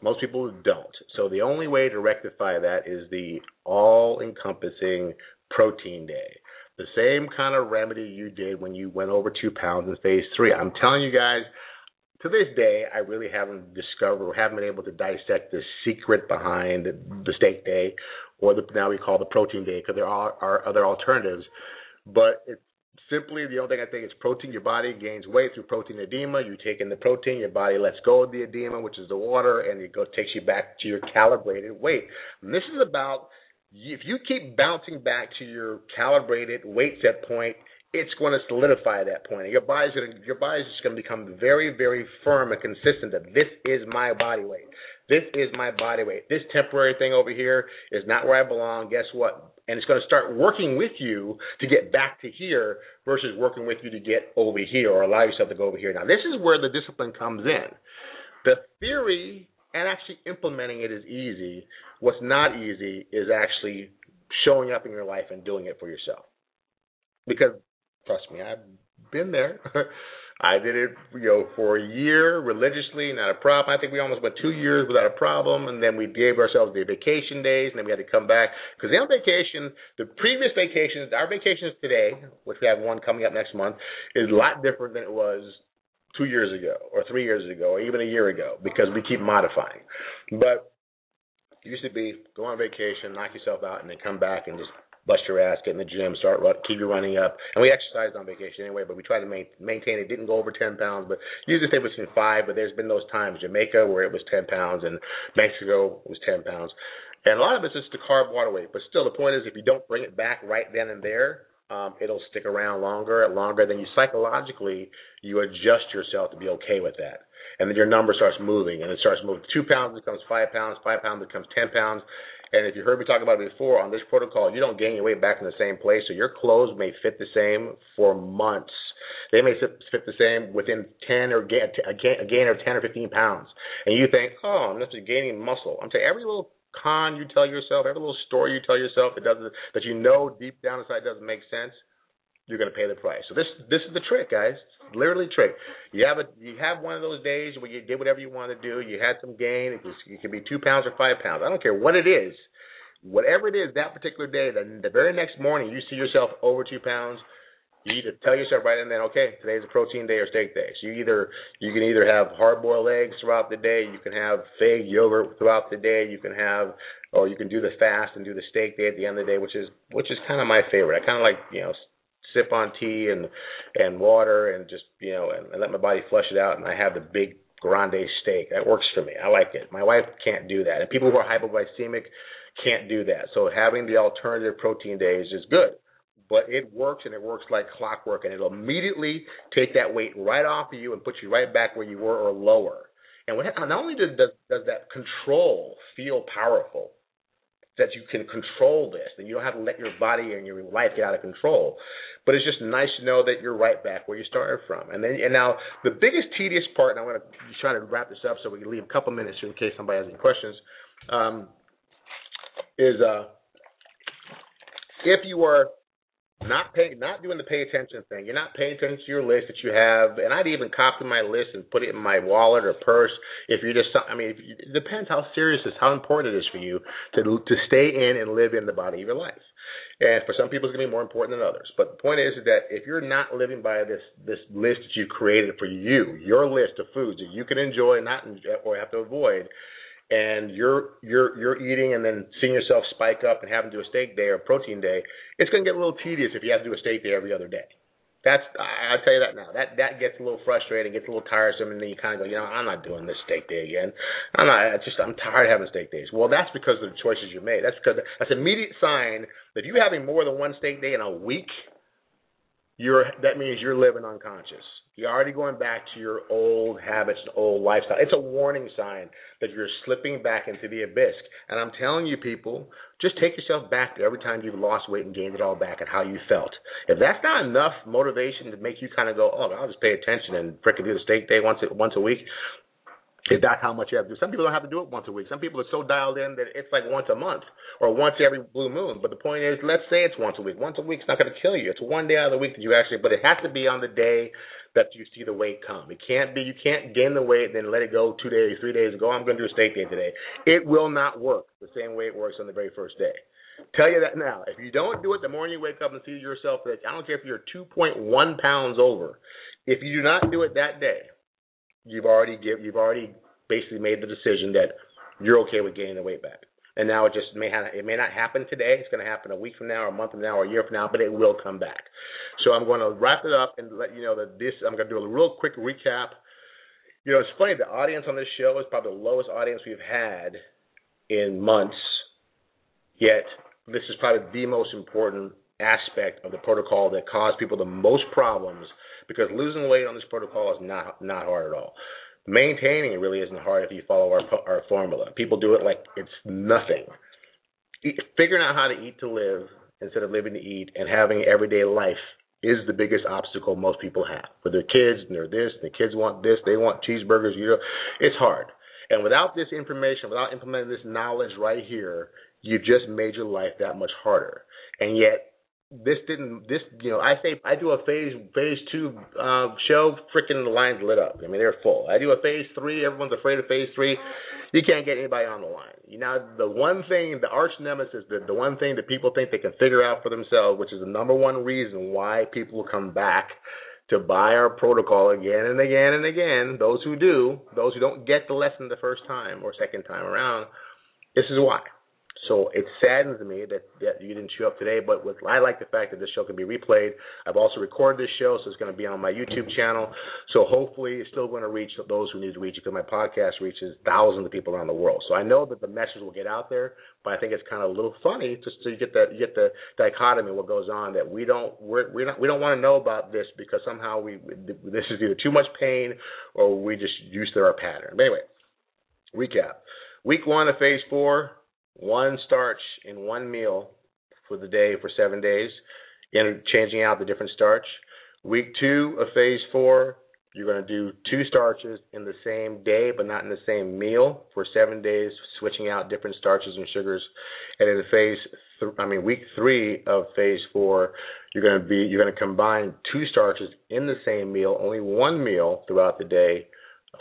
Most people don't. So the only way to rectify that is the all-encompassing protein day. The same kind of remedy you did when you went over two pounds in phase three. I'm telling you guys to this day, I really haven't discovered or haven't been able to dissect the secret behind the steak day or the now we call the protein day because there are, are other alternatives. But it's simply the only thing I think is protein. Your body gains weight through protein edema. You take in the protein, your body lets go of the edema, which is the water, and it goes takes you back to your calibrated weight. And this is about if you keep bouncing back to your calibrated weight set point it's going to solidify that point. Your body's going to, your body's just going to become very, very firm and consistent that this is my body weight. This is my body weight. This temporary thing over here is not where I belong. Guess what? And it's going to start working with you to get back to here versus working with you to get over here or allow yourself to go over here. Now, this is where the discipline comes in. The theory and actually implementing it is easy. What's not easy is actually showing up in your life and doing it for yourself. Because Trust me, I've been there. *laughs* I did it, you know, for a year religiously, not a problem. I think we almost went two years without a problem, and then we gave ourselves the vacation days, and then we had to come back because on vacation, the previous vacations, our vacations today, which we have one coming up next month, is a lot different than it was two years ago, or three years ago, or even a year ago, because we keep modifying. But it used to be go on vacation, knock yourself out, and then come back and just bust your ass, get in the gym, start run, keep you running up. And we exercised on vacation anyway, but we tried to ma- maintain it. Didn't go over 10 pounds, but usually stay between five. But there's been those times Jamaica where it was 10 pounds, and Mexico was 10 pounds. And a lot of it's just the carb water weight. But still, the point is, if you don't bring it back right then and there, um, it'll stick around longer, longer. Then you psychologically you adjust yourself to be okay with that and then your number starts moving, and it starts moving. Two pounds becomes five pounds, five pounds becomes ten pounds, and if you heard me talk about it before on this protocol, you don't gain your weight back in the same place. So your clothes may fit the same for months. They may fit the same within 10 or gain, a gain of 10 or 15 pounds. And you think, oh, I'm just gaining muscle. I'm saying every little con you tell yourself, every little story you tell yourself that doesn't, that you know deep down inside doesn't make sense, you're going to pay the price. So this this is the trick, guys. It's Literally trick. You have a you have one of those days where you did whatever you want to do. You had some gain. It, was, it could be two pounds or five pounds. I don't care what it is. Whatever it is that particular day, then the very next morning you see yourself over two pounds. You either tell yourself right and then, okay, today's a protein day or steak day. So you either you can either have hard boiled eggs throughout the day, you can have fig yogurt throughout the day, you can have or you can do the fast and do the steak day at the end of the day, which is which is kind of my favorite. I kind of like you know sip on tea and and water and just you know and, and let my body flush it out, and I have the big grande steak. That works for me. I like it. My wife can't do that, and people who are hypoglycemic can't do that. So having the alternative protein days is good but it works and it works like clockwork and it'll immediately take that weight right off of you and put you right back where you were or lower. And what, not only does, does, does that control feel powerful, that you can control this, that you don't have to let your body and your life get out of control, but it's just nice to know that you're right back where you started from. And then, and now the biggest tedious part, and I'm going to try to wrap this up so we can leave a couple minutes in case somebody has any questions, um, is uh, if you are not paying, not doing the pay attention thing. You're not paying attention to your list that you have, and I'd even copy my list and put it in my wallet or purse. If you're just, I mean, you, it depends how serious it is, how important it is for you to to stay in and live in the body of your life. And for some people, it's to be more important than others. But the point is, is that if you're not living by this this list that you created for you, your list of foods that you can enjoy, and not or have to avoid, and you're you're you're eating and then seeing yourself spike up and having to do a steak day or protein day, it's going to get a little tedious if you have to do a steak day every other day. That's I'll tell you that now. That that gets a little frustrating, gets a little tiresome, and then you kind of go, you know, I'm not doing this steak day again. I'm not. It's just I'm tired of having steak days. Well, that's because of the choices you made. That's because that's immediate sign that you're having more than one steak day in a week, you're that means you're living unconscious. You're already going back to your old habits and old lifestyle. It's a warning sign that you're slipping back into the abyss. And I'm telling you, people, just take yourself back to every time you've lost weight and gained it all back and how you felt. If that's not enough motivation to make you kind of go, oh, I'll just pay attention and frickin' do the steak day once a, once a week, if that's how much you have to do. Some people don't have to do it once a week. Some people are so dialed in that it's like once a month or once every blue moon. But the point is, let's say it's once a week. Once a week's not going to kill you. It's one day out of the week that you actually, but it has to be on the day that you see the weight come. It can't be, you can't gain the weight and then let it go two days, three days and go, oh, I'm going to do a steak day today. It will not work the same way it works on the very first day. Tell you that now. If you don't do it the morning you wake up and see yourself that I don't care if you're 2.1 pounds over. If you do not do it that day, you've already give you've already basically made the decision that you're okay with gaining the weight back. And now it just may have, it may not happen today. It's going to happen a week from now, or a month from now, or a year from now, but it will come back. So I'm going to wrap it up and let you know that this. I'm going to do a real quick recap. You know, it's funny. The audience on this show is probably the lowest audience we've had in months. Yet this is probably the most important aspect of the protocol that caused people the most problems because losing weight on this protocol is not not hard at all maintaining it really isn't hard if you follow our our formula. People do it like it's nothing. Figuring out how to eat to live instead of living to eat and having everyday life is the biggest obstacle most people have. For their kids and they're this, the kids want this, they want cheeseburgers, you know, it's hard. And without this information, without implementing this knowledge right here, you've just made your life that much harder. And yet this didn't this you know I say I do a phase phase two uh, show freaking the lines lit up. I mean they're full. I do a phase three everyone's afraid of phase three. You can't get anybody on the line. You know the one thing the arch nemesis the, the one thing that people think they can figure out for themselves which is the number one reason why people come back to buy our protocol again and again and again those who do those who don't get the lesson the first time or second time around this is why so it saddens me that, that you didn't show up today, but with, I like the fact that this show can be replayed. I've also recorded this show, so it's going to be on my YouTube channel. So hopefully it's still going to reach those who need to reach it because my podcast reaches thousands of people around the world. So I know that the message will get out there, but I think it's kind of a little funny just to get the get the dichotomy what goes on that we don't we're, we're not, we don't want to know about this because somehow we this is either too much pain or we just used to our pattern. But anyway, recap. Week one of phase four, one starch in one meal for the day for seven days, and changing out the different starch. Week two of phase four, you're going to do two starches in the same day, but not in the same meal for seven days, switching out different starches and sugars. And in phase, th- I mean, week three of phase four, you're going to be you're going to combine two starches in the same meal, only one meal throughout the day,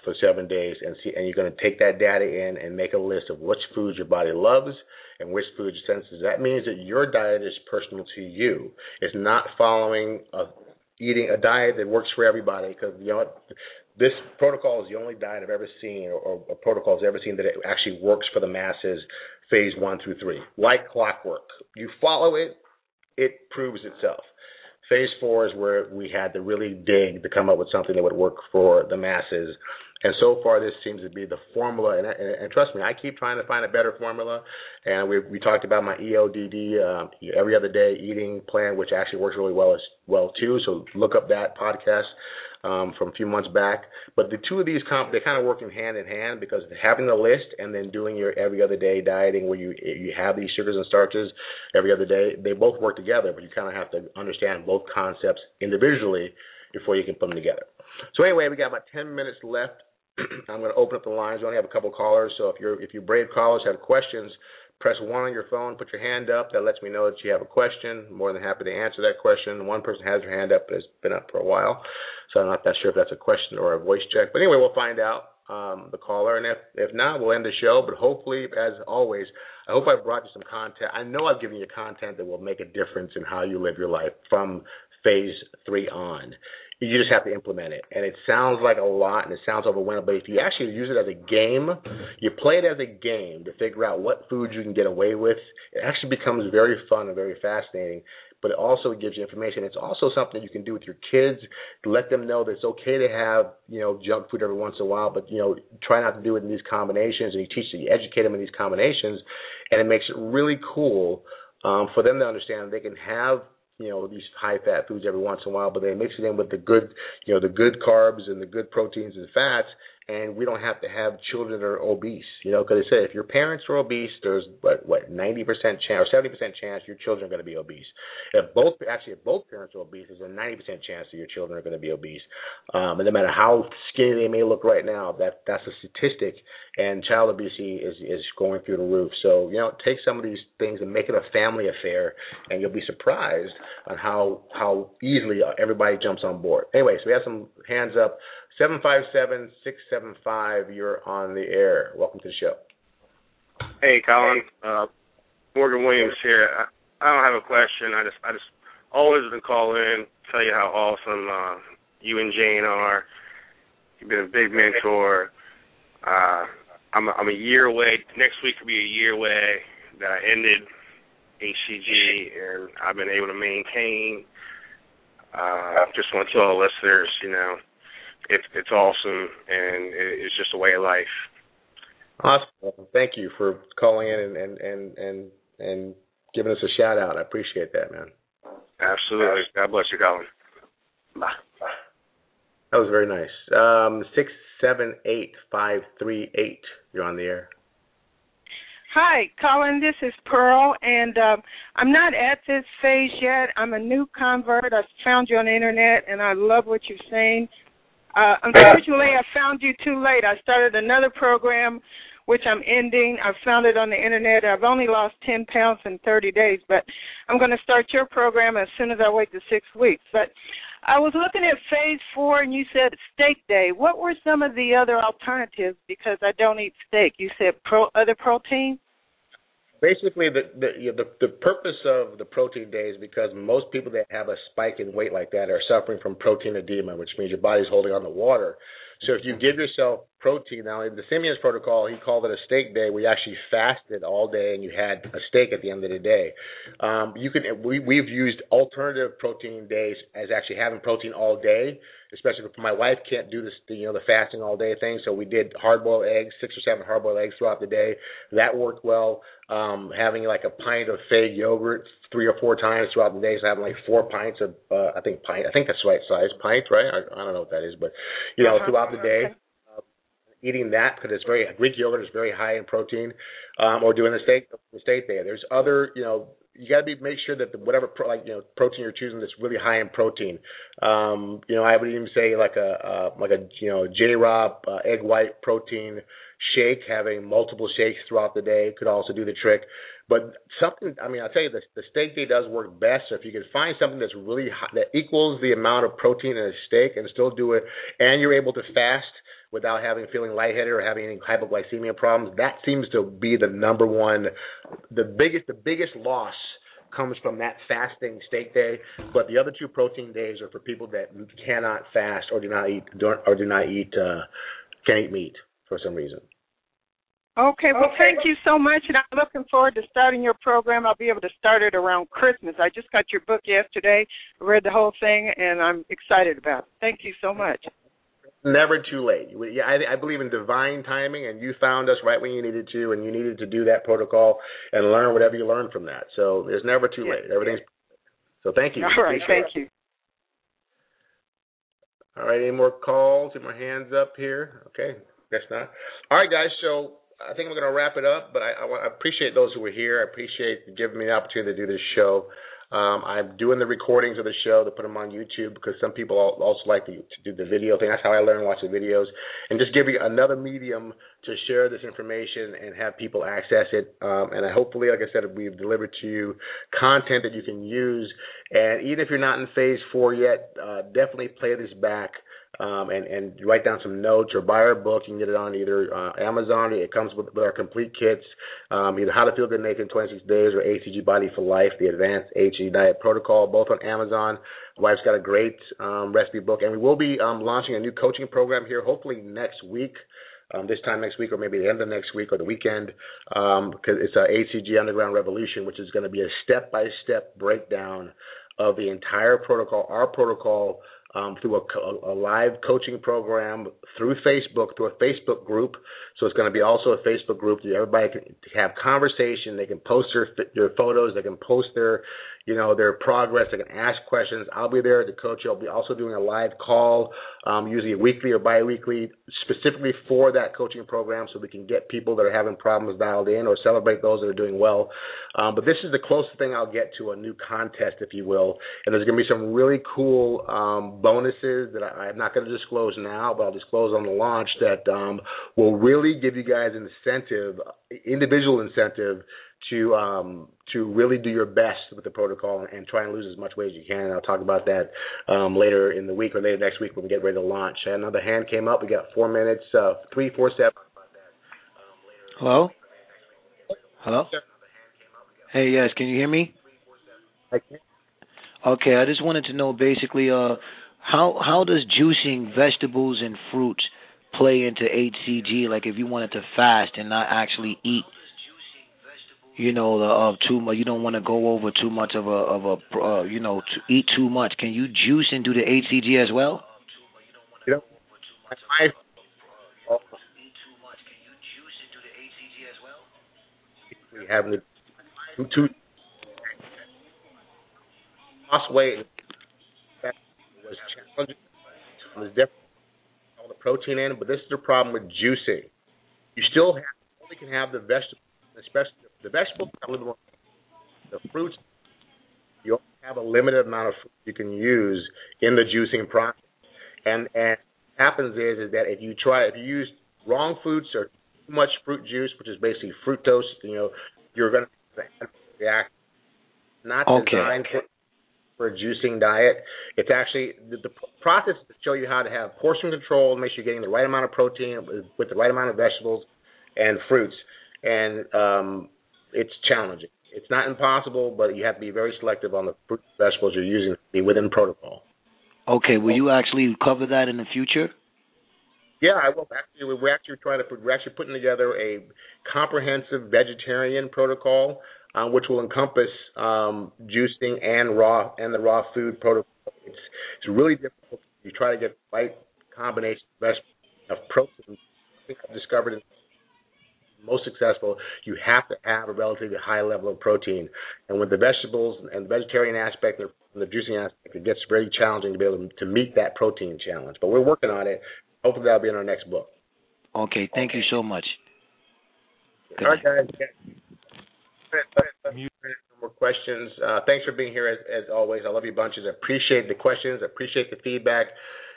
for seven days and see and you're going to take that data in and make a list of which foods your body loves and which foods it senses. That means that your diet is personal to you. It's not following a eating a diet that works for everybody because you know this protocol is the only diet I've ever seen or, or, protocol ever seen that it actually works for the masses phase one through three. Like clockwork. You follow it it proves itself phase four is where we had to really dig to come up with something that would work for the masses and so far, this seems to be the formula. And, and, and trust me, I keep trying to find a better formula. And we we talked about my EODD um, every other day eating plan, which actually works really well as well too. So look up that podcast um, from a few months back. But the two of these comp they kind of work in hand in hand because having the list and then doing your every other day dieting where you you have these sugars and starches every other day, they both work together. But you kind of have to understand both concepts individually before you can put them together. So anyway, we got about 10 minutes left *clears throat* I'm going to open up the lines. We only have a couple callers, so if you're if you brave callers have questions, press one on your phone, put your hand up. That lets me know that you have a question. I'm more than happy to answer that question. One person has their hand up, but it's been up for a while, so I'm not that sure if that's a question or a voice check. But anyway, we'll find out um, the caller, and if if not, we'll end the show. But hopefully, as always, I hope I brought you some content. I know I've given you content that will make a difference in how you live your life from phase three on you just have to implement it. And it sounds like a lot and it sounds overwhelming, but if you actually use it as a game, you play it as a game to figure out what foods you can get away with, it actually becomes very fun and very fascinating. But it also gives you information. It's also something you can do with your kids to let them know that it's okay to have, you know, junk food every once in a while, but you know, try not to do it in these combinations. And you teach you educate them in these combinations, and it makes it really cool um, for them to understand they can have you know these high fat foods every once in a while, but they mix it in with the good you know the good carbs and the good proteins and fats, and we don't have to have children that are obese. You know, because they say if your parents are obese, there's what what ninety percent chance or seventy percent chance your children are going to be obese. If both actually if both parents are obese, there's a ninety percent chance that your children are going to be obese. Um, and no matter how skinny they may look right now, that that's a statistic. And child obesity is is going through the roof. So you know, take some of these things and make it a family affair, and you'll be surprised on how how easily everybody jumps on board. Anyway, so we have some hands up. 757 675, you're on the air. Welcome to the show. Hey, Colin. Uh, Morgan Williams here. I, I don't have a question. I just, I just always to call in, tell you how awesome uh, you and Jane are. You've been a big mentor. Uh, I'm, a, I'm a year away. Next week will be a year away that I ended HCG, and I've been able to maintain. Uh, I just want to tell all listeners, you know, it's it's awesome and it's just a way of life. Awesome. Thank you for calling in and and and and, and giving us a shout out. I appreciate that, man. Absolutely. God bless you, Colin. Bye. That was very nice. Um, six seven eight five three eight. You're on the air. Hi, Colin. This is Pearl, and um, I'm not at this phase yet. I'm a new convert. I found you on the internet, and I love what you're saying. Uh, unfortunately, I found you too late. I started another program, which I'm ending. I found it on the internet. I've only lost 10 pounds in 30 days, but I'm going to start your program as soon as I wait the six weeks. But I was looking at phase four, and you said steak day. What were some of the other alternatives? Because I don't eat steak. You said pro, other protein basically the the, the the purpose of the protein day is because most people that have a spike in weight like that are suffering from protein edema, which means your body's holding on to water. So if you give yourself protein, now in the Simeons' protocol, he called it a steak day. We actually fasted all day, and you had a steak at the end of the day. Um, you can we we've used alternative protein days as actually having protein all day, especially if my wife can't do this, you know, the fasting all day thing. So we did hard boiled eggs, six or seven hard boiled eggs throughout the day. That worked well. Um, having like a pint of fig yogurt three or four times throughout the day, so having like four pints of, uh, I think pint, I think that's the right size, pint, right? I, I don't know what that is, but you know, uh-huh. throughout the day. Uh, eating that because it's very Greek yogurt is very high in protein, um, or doing the steak the steak there. There's other you know you got to be make sure that the, whatever pro, like you know protein you're choosing that's really high in protein. Um, you know, I would even say like a uh, like a you know Jay Robb uh, egg white protein shake, having multiple shakes throughout the day could also do the trick. But something, I mean, I'll tell you, the, the steak day does work best. So if you can find something that's really high, that equals the amount of protein in a steak and still do it, and you're able to fast without having feeling lightheaded or having any hypoglycemia problems, that seems to be the number one, the biggest, the biggest loss comes from that fasting steak day, but the other two protein days are for people that cannot fast or do not eat or do not eat uh, can't eat meat for some reason. Okay, well, okay. thank you so much, and I'm looking forward to starting your program. I'll be able to start it around Christmas. I just got your book yesterday, read the whole thing, and I'm excited about it. Thank you so much. Never too late. Yeah, I, I believe in divine timing, and you found us right when you needed to, and you needed to do that protocol and learn whatever you learned from that. So it's never too late. Everything's so. Thank you. All right, thank you. All right, any more calls? Any more hands up here? Okay, guess not. All right, guys. So I think we're going to wrap it up, but I, I, appreciate those who were here. I appreciate giving me the opportunity to do this show. Um, I'm doing the recordings of the show to put them on YouTube because some people also like to, to do the video thing. That's how I learn watch the videos, and just give you another medium to share this information and have people access it. Um, and I hopefully, like I said, we've delivered to you content that you can use. And even if you're not in phase four yet, uh, definitely play this back um, and and write down some notes or buy our book. You can get it on either uh, Amazon. It comes with, with our complete kits, um, either How to Feel Good Naked in 26 Days or HCG Body for Life, the Advanced HCG Diet Protocol, both on Amazon. Wife's got a great um, recipe book, and we will be um, launching a new coaching program here, hopefully next week. Um, this time next week, or maybe the end of next week, or the weekend, because um, it's a HCG Underground Revolution, which is going to be a step-by-step breakdown of the entire protocol, our protocol um, through a, a, live coaching program through Facebook, through a Facebook group. So it's going to be also a Facebook group that everybody can have conversation. They can post their their photos. They can post their you know, their progress. They can ask questions. I'll be there to coach you. I'll be also doing a live call, um, usually weekly or biweekly, specifically for that coaching program so we can get people that are having problems dialed in or celebrate those that are doing well. Um, but this is the closest thing I'll get to a new contest, if you will. And there's going to be some really cool um, bonuses that I, am not going to disclose now, but I'll disclose on the launch that um, will really give you guys an incentive, individual incentive to um, to really do your best with the protocol and try and lose as much weight as you can. And I'll talk about that um, later in the week or later next week when we get ready to launch. Another hand came up. We got four minutes. Uh, three, four, seven. Hello. Hello. Hey, yes. Can you hear me? I can. Okay, I just wanted to know basically, uh, how how does juicing vegetables and fruits play into HCG? Like if you wanted to fast and not actually eat you know the of too much. You don't want to go over too much of a of a uh, you know to eat too much. Can you juice and do the HCG as well? You know, I, we have the two, lost weight was challenging. Was different all the protein in, but this is the problem with juicing. You still have only can have the vegetables especially the vegetables have a little more. The fruits, you only have a limited amount of fruit you can use in the juicing process. And and happens is is that if you try if you use wrong fruits or too much fruit juice, which is basically fructose, you know, you're going to react. Not okay. designed for for a juicing diet. It's actually the, the process to show you how to have portion control, make sure you're getting the right amount of protein with, with the right amount of vegetables and fruits. And um, it's challenging. It's not impossible, but you have to be very selective on the fruit and vegetables you're using to be within protocol. Okay, will you actually cover that in the future? Yeah, I will. Actually, we're actually trying to put, we're actually putting together a comprehensive vegetarian protocol, uh, which will encompass um, juicing and raw and the raw food protocol. It's it's really difficult. You try to get the right combination of, of protein. I think I've discovered in most successful, you have to have a relatively high level of protein. And with the vegetables and the vegetarian aspect and the juicing aspect, it gets very challenging to be able to, meet that protein challenge. But we're working on it. Hopefully, that'll be in our next book. Okay, thank okay. you so much. Good All right, guys. More questions. Uh, thanks for being here as, as always. I love you bunches. I appreciate the questions. I appreciate the feedback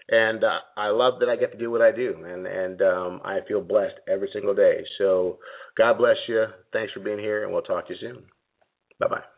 and uh, I love that I get to do what I do, and and um, I feel blessed every single day. So God bless you. Thanks for being here, and we'll talk to you soon. Bye bye.